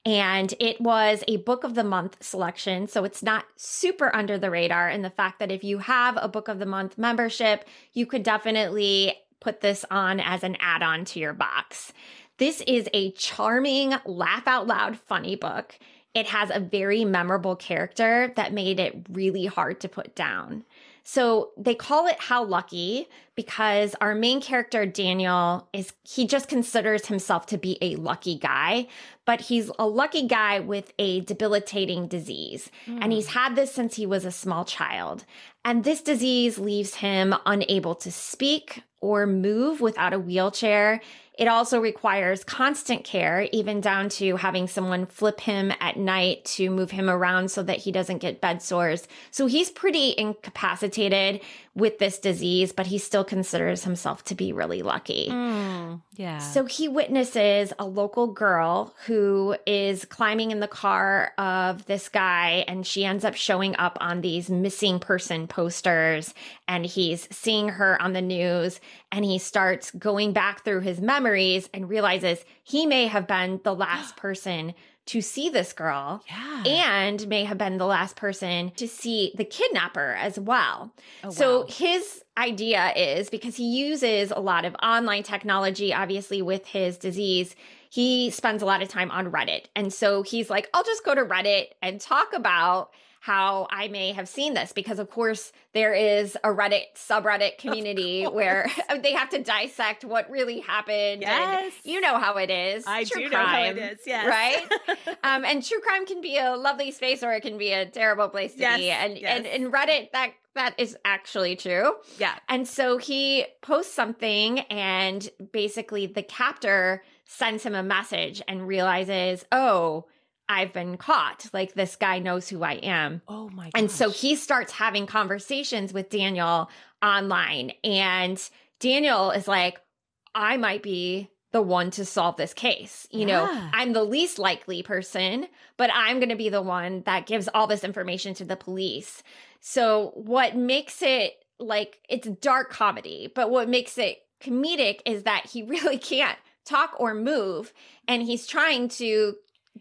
And it was a book of the month selection. So it's not super under the radar. And the fact that if you have a book of the month membership, you could definitely put this on as an add on to your box. This is a charming, laugh out loud, funny book. It has a very memorable character that made it really hard to put down. So they call it How Lucky because our main character, Daniel, is he just considers himself to be a lucky guy, but he's a lucky guy with a debilitating disease. Mm. And he's had this since he was a small child. And this disease leaves him unable to speak or move without a wheelchair. It also requires constant care, even down to having someone flip him at night to move him around so that he doesn't get bed sores. So he's pretty incapacitated with this disease, but he still considers himself to be really lucky. Mm, yeah. So he witnesses a local girl who is climbing in the car of this guy, and she ends up showing up on these missing person posters. And he's seeing her on the news, and he starts going back through his memories and realizes he may have been the last person to see this girl yeah. and may have been the last person to see the kidnapper as well. Oh, so wow. his idea is because he uses a lot of online technology, obviously, with his disease. He spends a lot of time on Reddit. And so he's like, I'll just go to Reddit and talk about how I may have seen this because, of course, there is a Reddit subreddit community where they have to dissect what really happened. Yes. You know how it is. I true do crime, know how it is. Yes. Right? um, and true crime can be a lovely space or it can be a terrible place to Yes, be. And, yes. and in Reddit, that that is actually true. yeah. And so he posts something, and basically the captor sends him a message and realizes, oh, I've been caught. Like this guy knows who I am. Oh my god. And so he starts having conversations with Daniel online. And Daniel is like, I might be the one to solve this case. You know, I'm the least likely person, but I'm going to be the one that gives all this information to the police. So, what makes it like it's dark comedy, but what makes it comedic is that he really can't talk or move. And he's trying to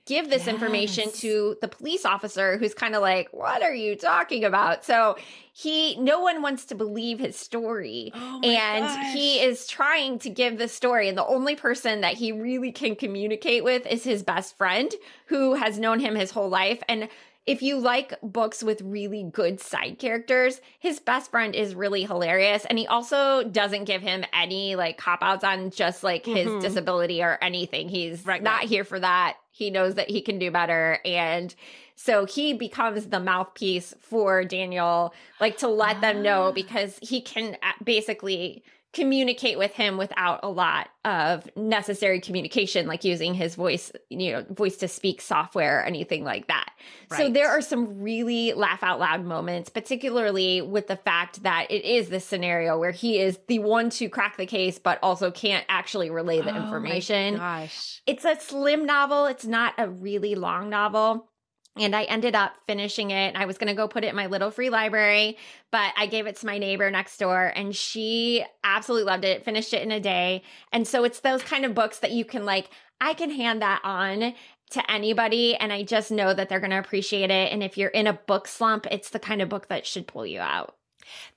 give this information to the police officer who's kind of like, What are you talking about? So, he, no one wants to believe his story Oh and gosh. he is trying to give the story and the only person that he really can communicate with is his best friend who has known him his whole life and if you like books with really good side characters, his best friend is really hilarious. And he also doesn't give him any like cop outs on just like his Mhm. disability or anything. He's Right, not right. here for that. He knows that he can do better. And so he becomes the mouthpiece for Daniel, like to let them Ah. know because he can uh, basically communicate with him without a lot of necessary communication like using his voice you know voice to speak software or anything like that so there are some really laugh out loud moments particularly with the fact that it is this scenario where he is the one to crack the case but also can't actually relay the Oh information gosh. it's a slim novel. It's not a really long novel. And I ended up finishing it. I was going to go put it in my little free library, but I gave it to my neighbor next door and she absolutely loved it, finished it in a day. And so it's those kind of books that you can like, I can hand that on to anybody and I just know that they're going to appreciate it. And if you're in a book slump, it's the kind of book that should pull you out.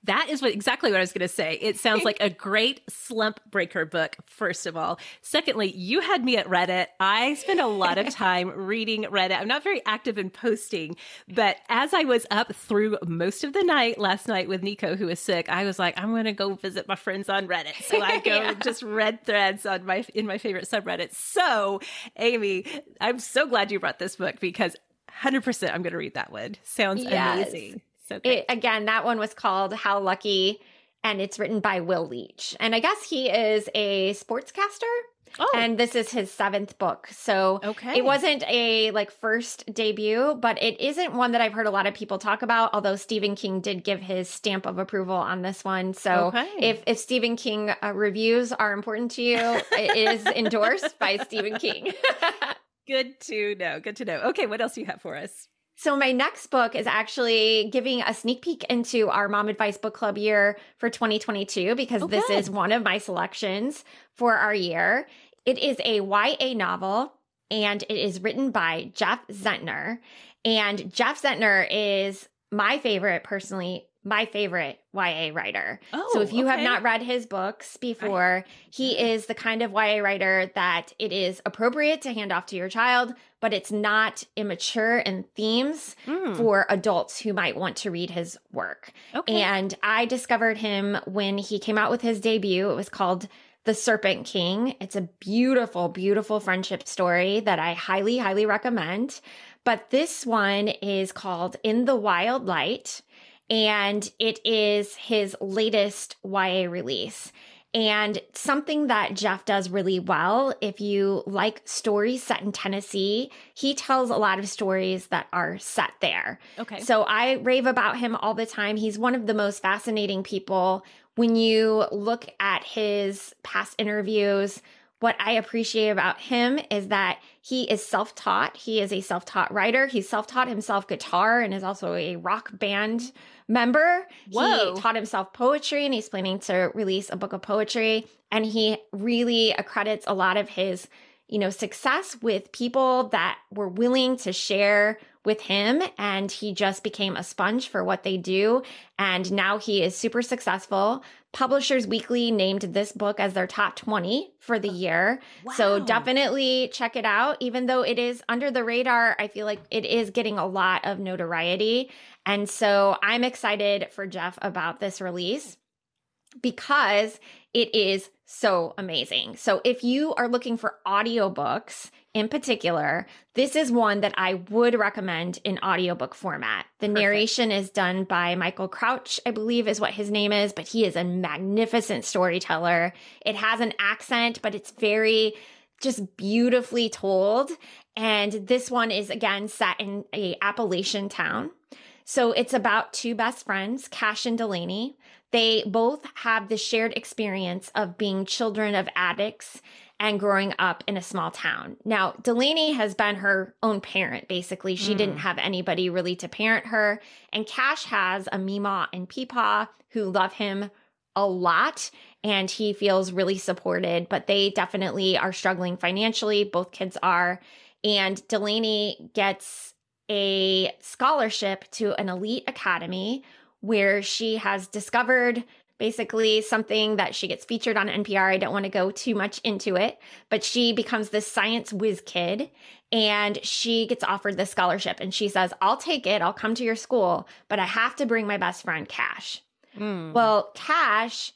That is what exactly what I was going to say. It sounds like a great slump breaker book, first of all. Secondly, you had me at Reddit. I spend a lot of time reading Reddit. I'm not very active in posting, but as I was up through most of the night last night with Nico, who was sick, I was like, I'm going to go visit my friends on Reddit. So I go yeah. just read threads on my in my favorite subreddit. So, Amy, I'm so glad you brought this book because 100% I'm going to read that one. Sounds yes. amazing. So it, again, that one was called How Lucky, and it's written by Will Leitch. And I guess he is a sportscaster. Oh. And this is his seventh book. So okay. it wasn't a like first debut, but it isn't one that I've heard a lot of people talk about, although Stephen King did give his stamp of approval on this one. So okay. if, if Stephen King uh, reviews are important to you, it is endorsed by Stephen King. Good to know. Good to know. Okay, what else do you have for us? So, my next book is actually giving a sneak peek into our Mom Advice Book Club year for 2022 because oh, this good. is one of my selections for our year. It is a YA novel and it is written by Jeff Zentner. And Jeff Zentner is my favorite, personally, my favorite YA writer. Oh, so if you okay. have not read his books before, I, he is the kind of YA writer that it is appropriate to hand off to your child, but it's not immature in themes mm. for adults who might want to read his work. Okay. And I discovered him when he came out with his debut. It was called The Serpent King. It's a beautiful, beautiful friendship story that I highly, highly recommend. But this one is called In the Wild Light and it is his latest YA release. And something that Jeff does really well, if you like stories set in Tennessee, he tells a lot of stories that are set there. Okay. So I rave about him all the time. He's one of the most fascinating people. When you look at his past interviews, what I appreciate about him is that he is self taught. He is a self taught writer. He's self taught himself guitar and is also a rock band member. Whoa. He taught himself poetry and he's planning to release a book of poetry. And he really accredits a lot of his, you know, success with people that were willing to share with him and he just became a sponge for what they do. And now he is super successful. Publishers weekly named this book as their top 20 for the oh, year. Wow. so definitely check it out. Even though it is under the radar i feel like it is getting a lot of notoriety. And so i'm excited for jeff about this release because it is so amazing. So if you are looking for audiobooks in particular, this is one that I would recommend in audiobook format. The Perfect. narration is done by Michael Crouch, I believe is what his name is, but he is a magnificent storyteller. It has an accent, but it's very just beautifully told. And this one is again set in a Appalachian town. So it's about two best friends, Cash and Delaney. They both have the shared experience of being children of addicts and growing up in a small town. Now, Delaney has been her own parent, basically. She mm. didn't have anybody really to parent her. And Cash has a Mima and Peepaw who love him a lot and he feels really supported, but they definitely are struggling financially. Both kids are. And Delaney gets a scholarship to an elite academy where she has discovered basically something that she gets featured on NPR. I don't want to go too much into it, but she becomes this science whiz kid and she gets offered this scholarship and she says, I'll take it. I'll come to your school, but I have to bring my best friend Cash. Mm. Well, Cash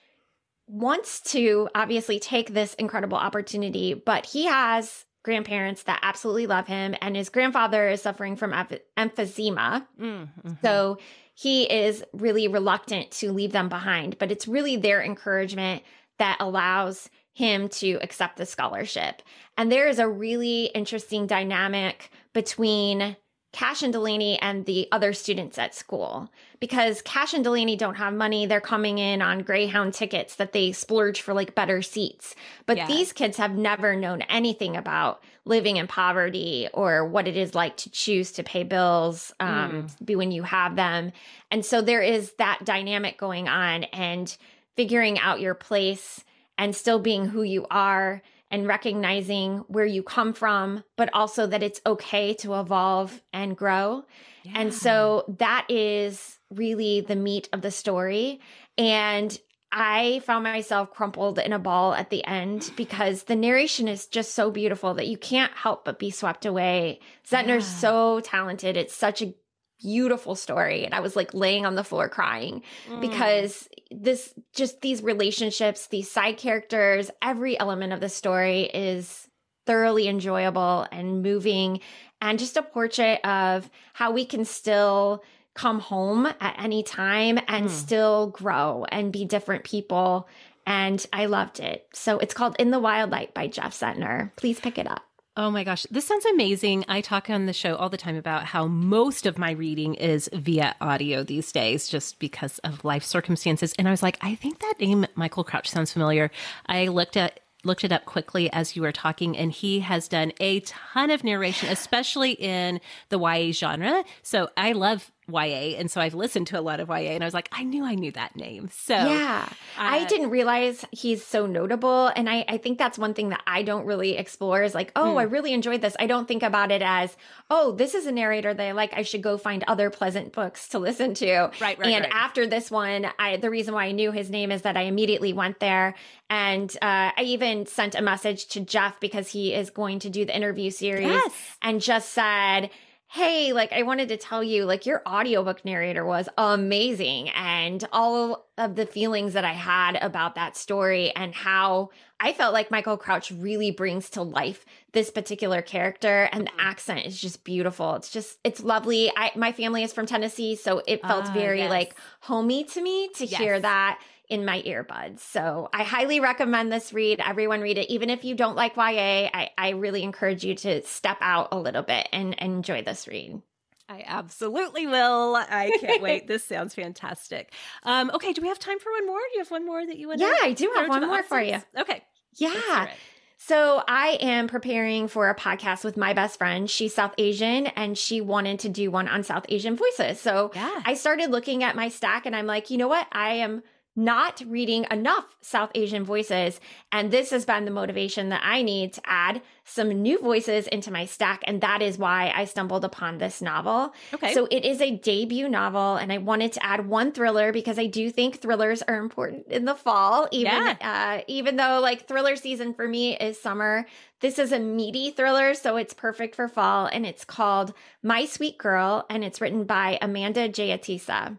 wants to obviously take this incredible opportunity, but he has grandparents that absolutely love him and his grandfather is suffering from emphysema. Mm-hmm. So he is really reluctant to leave them behind, but it's really their encouragement that allows him to accept the scholarship. And there is a really interesting dynamic between Cash and Delaney and the other students at school because Cash and Delaney don't have money. They're coming in on Greyhound tickets that they splurge for like better seats. But yeah. these kids have never known anything about living in poverty or what it is like to choose to pay bills um, mm. when you have them. And so there is that dynamic going on and figuring out your place and still being who you are and recognizing where you come from, but also that it's okay to evolve and grow. Yeah. And so that is really the meat of the story. And I found myself crumpled in a ball at the end because the narration is just so beautiful that you can't help but be swept away. Zentner's yeah. so talented. It's such a beautiful story. And I was like laying on the floor crying mm. because this just these relationships, these side characters, every element of the story is thoroughly enjoyable and moving and just a portrait of how we can still come home at any time and mm. still grow and be different people. And I loved it. So it's called In the Wild Light by Jeff Zentner. Please pick it up. Oh my gosh, this sounds amazing. I talk on the show all the time about how most of my reading is via audio these days just because of life circumstances. And I was like, I think that name Michael Crouch sounds familiar. I looked at looked it up quickly as you were talking, and he has done a ton of narration, especially in the YA genre. So I love YA. And so I've listened to a lot of YA and I was like, I knew I knew that name. So yeah, uh, I didn't realize he's so notable. And I, I think that's one thing that I don't really explore is like, oh, hmm. I really enjoyed this. I don't think about it as, oh, this is a narrator that I like. I should go find other pleasant books to listen to. Right, right. And right. after this one, I, the reason why I knew his name is that I immediately went there. And uh, I even sent a message to Jeff because he is going to do the interview series yes. and just said, hey, like I wanted to tell you, like your audiobook narrator was amazing. And all of the feelings that I had about that story and how I felt like Michael Crouch really brings to life this particular character and the mm-hmm. accent is just beautiful. It's just it's lovely. I my family is from Tennessee, so it felt uh, very yes. like homey to me to yes. hear that in my earbuds. So I highly recommend this read. Everyone read it. Even if you don't like YA, I, I really encourage you to step out a little bit and, and enjoy this read. I absolutely will. I can't wait. This sounds fantastic. Um, okay, do we have time for one more? Do you have one more that you want Yeah, I do have one more for you. Okay. Yeah. So I am preparing for a podcast with my best friend. She's South Asian and she wanted to do one on South Asian voices. So yeah. I started looking at my stack and I'm like, you know what? I am not reading enough South Asian voices. And this has been the motivation that I need to add some new voices into my stack. And that is why I stumbled upon this novel. Okay. So it is a debut novel. And I wanted to add one thriller because I do think thrillers are important in the fall, even, yeah. uh, even though like thriller season for me is summer. This is a meaty thriller, so it's perfect for fall. And it's called My Sweet Girl. And it's written by Amanda Jayatissa.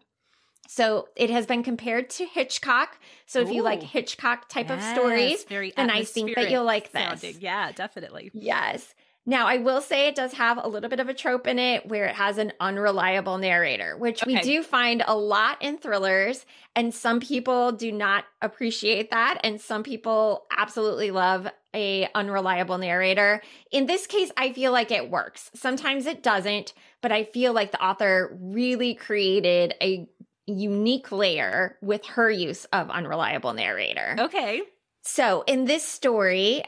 So it has been compared to Hitchcock. So if Ooh. you like Hitchcock type yes, of stories, then I think that you'll like this. Sounding. Yeah, definitely. Yes. Now, I will say it does have a little bit of a trope in it where it has an unreliable narrator, which okay. we do find a lot in thrillers. And some people do not appreciate that. And some people absolutely love a unreliable narrator. In this case, I feel like it works. Sometimes it doesn't, but I feel like the author really created a unique layer with her use of unreliable narrator. Okay. So in this story,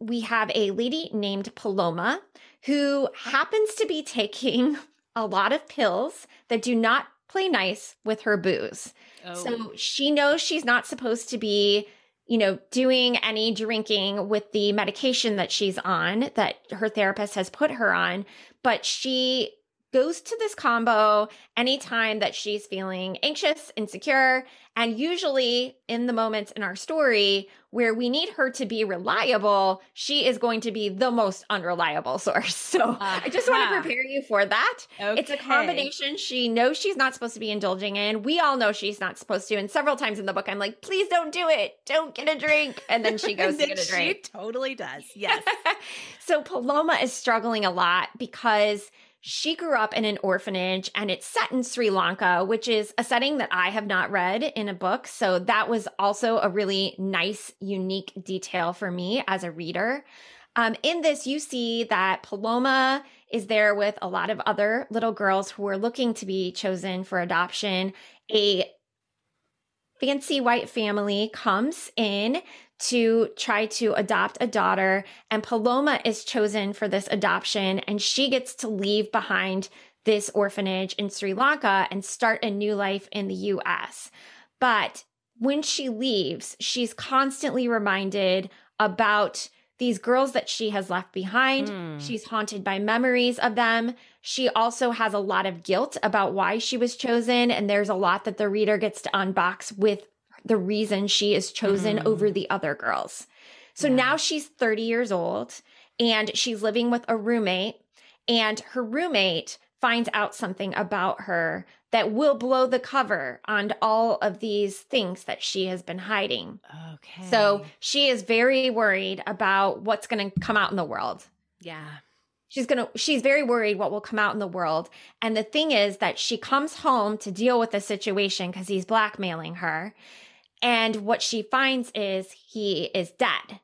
we have a lady named Paloma who happens to be taking a lot of pills that do not play nice with her booze. Oh. So she knows she's not supposed to be, you know, doing any drinking with the medication that she's on, that her therapist has put her on, but she goes to this combo anytime that she's feeling anxious, insecure, and usually in the moments in our story where we need her to be reliable, she is going to be the most unreliable source. So uh-huh. I just want to prepare you for that. Okay. It's a combination she knows she's not supposed to be indulging in. We all know she's not supposed to. And several times in the book, I'm like, please don't do it. Don't get a drink. And then she goes to get a drink. She totally does. Yes. so Paloma is struggling a lot because she grew up in an orphanage and it's set in Sri Lanka, which is a setting that I have not read in a book. So that was also a really nice, unique detail for me as a reader. Um, in this, you see that Paloma is there with a lot of other little girls who are looking to be chosen for adoption. A fancy white family comes in to try to adopt a daughter. And Paloma is chosen for this adoption, and she gets to leave behind this orphanage in Sri Lanka and start a new life in the US. But when she leaves, she's constantly reminded about these girls that she has left behind. Mm. She's haunted by memories of them. She also has a lot of guilt about why she was chosen. And there's a lot that the reader gets to unbox with the reason she is chosen Mm. over the other girls. So Yeah. now she's 30 years old and she's living with a roommate, and her roommate finds out something about her that will blow the cover on all of these things that she has been hiding. Okay. So she is very worried about what's going to come out in the world. yeah. She's going to she's very worried what will come out in the world. And the thing is that she comes home to deal with the situation cuz he's blackmailing her. And what she finds is he is dead.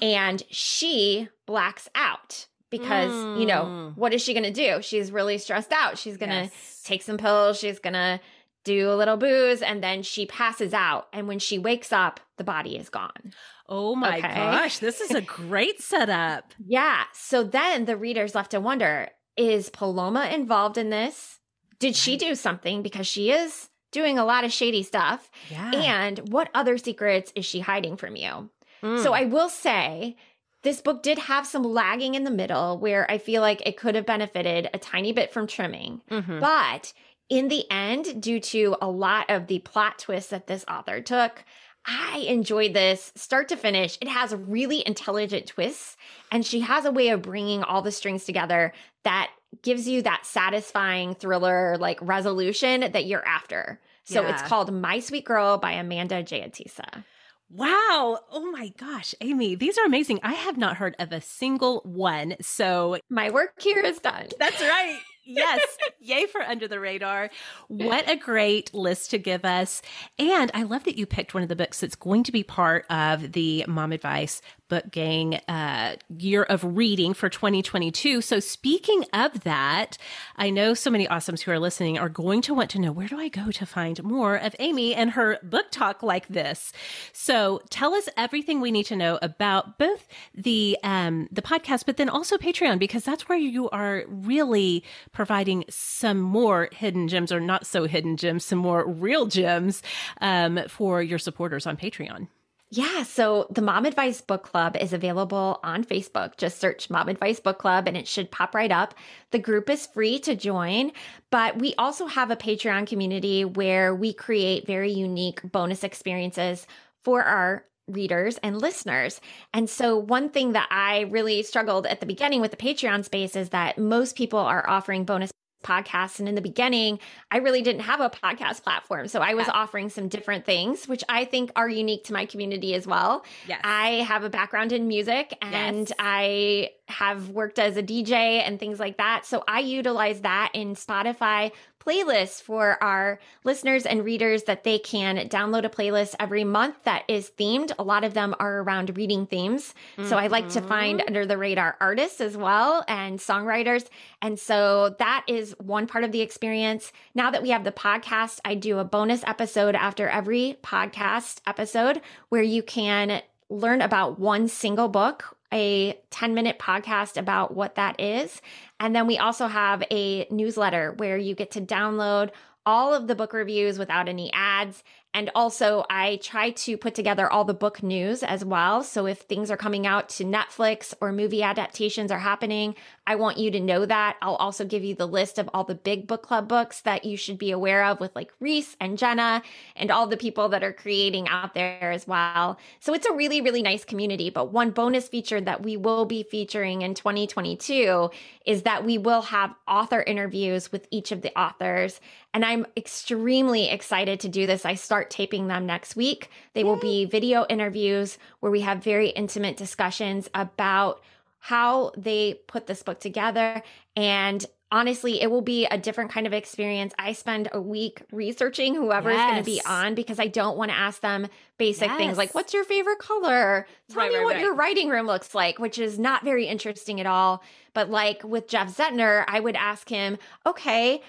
And she blacks out because, you know, Mm. what is she going to do? She's really stressed out. She's going to Yes. take some pills. She's going to do a little booze and then she passes out. And when she wakes up, the body is gone. Oh my Okay. gosh, this is a great setup. Yeah. So then the reader's left to wonder is Paloma involved in this? Did she do something? Because she is doing a lot of shady stuff. Yeah. And what other secrets is she hiding from you? So Mm. I will say this book did have some lagging in the middle where I feel like it could have benefited a tiny bit from trimming. Mhm. But in the end, due to a lot of the plot twists that this author took, I enjoyed this start to finish. It has really intelligent twists, and she has a way of bringing all the strings together that gives you that satisfying thriller like resolution that you're after. So it's called My Sweet Girl by Amanda Jayatissa. Wow. Oh my gosh, Amy, these are amazing. I have not heard of a single one. So My work here is done. that's right. Yes. Yay for Under the Radar. What a great list to give us. And I love that you picked one of the books that's going to be part of the Mom Advice Book Gang uh, year of reading for 2022. So, speaking of that, I know so many awesomes who are listening are going to want to know where do I go to find more of Amy and her book talk like this. So, tell us everything we need to know about both the um, the podcast, but then also Patreon because that's where you are really providing some more hidden gems or not so hidden gems, some more real gems um, for your supporters on Patreon. Yeah, so the Mom Advice Book Club is available on Facebook. Just search Mom Advice Book Club and it should pop right up. The group is free to join, but we also have a Patreon community where we create very unique bonus experiences for our readers and listeners. And so, one thing that I really struggled at the beginning with the Patreon space is that most people are offering bonus podcasts. And in the beginning, I really didn't have a podcast platform. So I was Yeah. offering some different things, which I think are unique to my community as well. Yes. I have a background in music and Yes. I have worked as a DJ and things like that. So I utilize that in Spotify playlists for our listeners and readers that they can download a playlist every month that is themed. A lot of them are around reading themes. So I like to find Mhm. under the radar artists as well and songwriters. And so that is one part of the experience. Now that we have the podcast, I do a bonus episode after every podcast episode where you can learn about one single book, a 10 minute podcast about what that is. And then we also have a newsletter where you get to download all of the book reviews without any ads. And also, I try to put together all the book news as well. So if things are coming out to Netflix or movie adaptations are happening, I want you to know that. I'll also give you the list of all the big book club books that you should be aware of with like Reese and Jenna and all the people that are creating out there as well. So it's a really, really nice community. But one bonus feature that we will be featuring in 2022 is that we will have author interviews with each of the authors. And I'm extremely excited to do this. I start taping them next week. They will be video interviews where we have very intimate discussions about how they put this book together. And honestly, it will be a different kind of experience. I spend a week researching whoever is going to be on because I don't want to ask them basic things like, what's your favorite color? Tell Right, me right, what right. your writing room looks like, which is not very interesting at all. But like with Jeff Zentner, I would ask him, okay,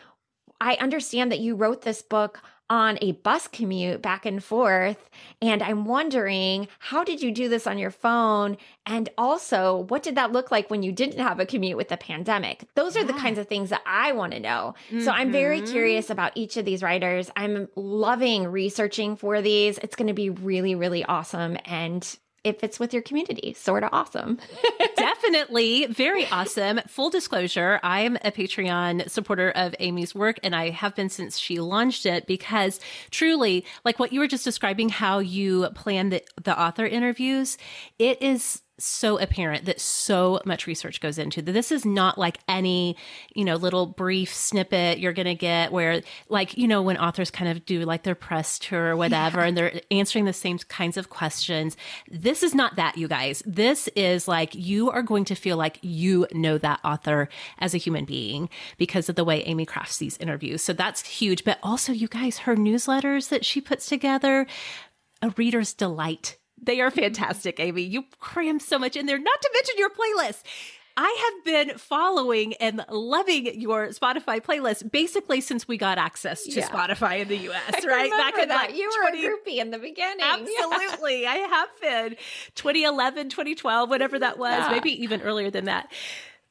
I understand that you wrote this book on a bus commute back and forth. And I'm wondering, how did you do this on your phone? And also, what did that look like when you didn't have a commute with the pandemic? Those are the kinds of things that I want to know. So I'm very Mhm. curious about each of these writers. I'm loving researching for these. It's going to be really, really awesome. And it fits with your community. Sorta Awesome. Definitely. Very awesome. Full disclosure, I'm a Patreon supporter of Amy's work, and I have been since she launched it because truly, like what you were just describing, how you plan the, the author interviews, it is so apparent that so much research goes into that. This is not like any you know little brief snippet you're going to get where like you know when authors kind of do like their press tour or whatever yeah. and they're answering the same kinds of questions. This is not that you guys. This is like you are going to feel like you know that author as a human being because of the way amy crafts these interviews. So that's huge. But also you guys her newsletters that she puts together a reader's delight they are fantastic, Amy. You cram so much in there, not to mention your playlist. I have been following and loving your Spotify playlist basically since we got access to yeah. Spotify in the US, I right? Back in that. Like you 20... were a groupie in the beginning. Absolutely. Yeah. I have been. 2011, 2012, whatever that was, yeah. maybe even earlier than that.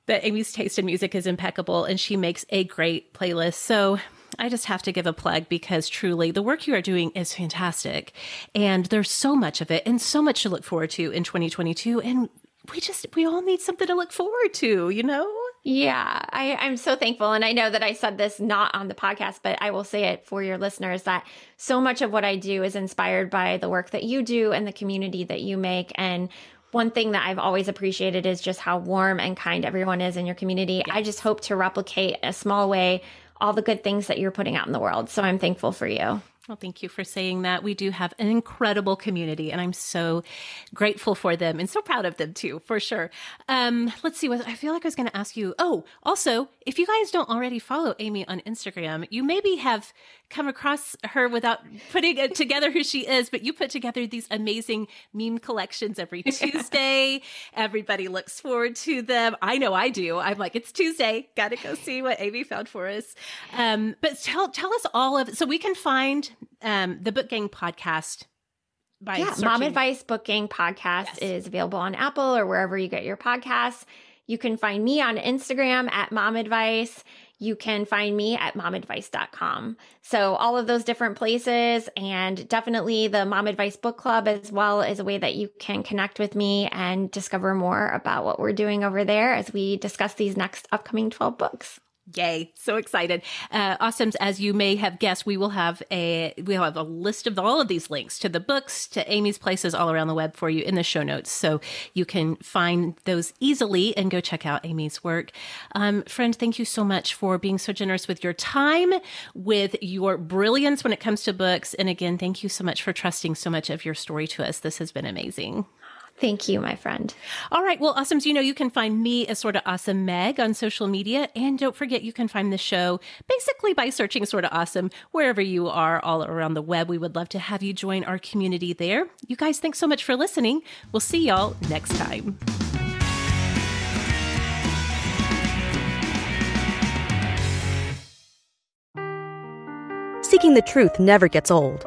But Amy's taste in music is impeccable and she makes a great playlist. So I just have to give a plug because truly the work you are doing is fantastic. And there's so much of it and so much to look forward to in 2022. And we just, we all need something to look forward to, you know? Yeah, I, I'm so thankful. And I know that I said this not on the podcast, but I will say it for your listeners that so much of what I do is inspired by the work that you do and the community that you make. And one thing that I've always appreciated is just how warm and kind everyone is in your community. Yes. I just hope to replicate a small way all the good things that you're putting out in the world. So I'm thankful for you. Well, thank you for saying that. We do have an incredible community, and I'm so grateful for them and so proud of them too, for sure. Um, let's see what I feel like I was going to ask you. Oh, also, if you guys don't already follow Amy on Instagram, you maybe have come across her without putting it together who she is, but you put together these amazing meme collections every Tuesday. Everybody looks forward to them. I know I do. I'm like, it's Tuesday. Got to go see what Amy found for us. Um, but tell tell us all of so we can find um, the Book Gang podcast by yeah, searching. Mom Advice Book Gang podcast yes. is available on Apple or wherever you get your podcasts. You can find me on Instagram at Mom Advice you can find me at momadvice.com. So, all of those different places, and definitely the Mom Advice Book Club as well is a way that you can connect with me and discover more about what we're doing over there as we discuss these next upcoming 12 books. Yay! So excited. Uh, awesomes, as you may have guessed, we will have a we'll have a list of all of these links to the books, to Amy's places all around the web for you in the show notes, so you can find those easily and go check out Amy's work. Um, friend, thank you so much for being so generous with your time, with your brilliance when it comes to books, and again, thank you so much for trusting so much of your story to us. This has been amazing. Thank you, my friend. All right. Well, awesomes, you know, you can find me as Sorta Awesome Meg on social media. And don't forget, you can find the show basically by searching Sorta Awesome wherever you are all around the web. We would love to have you join our community there. You guys, thanks so much for listening. We'll see y'all next time. Seeking the truth never gets old.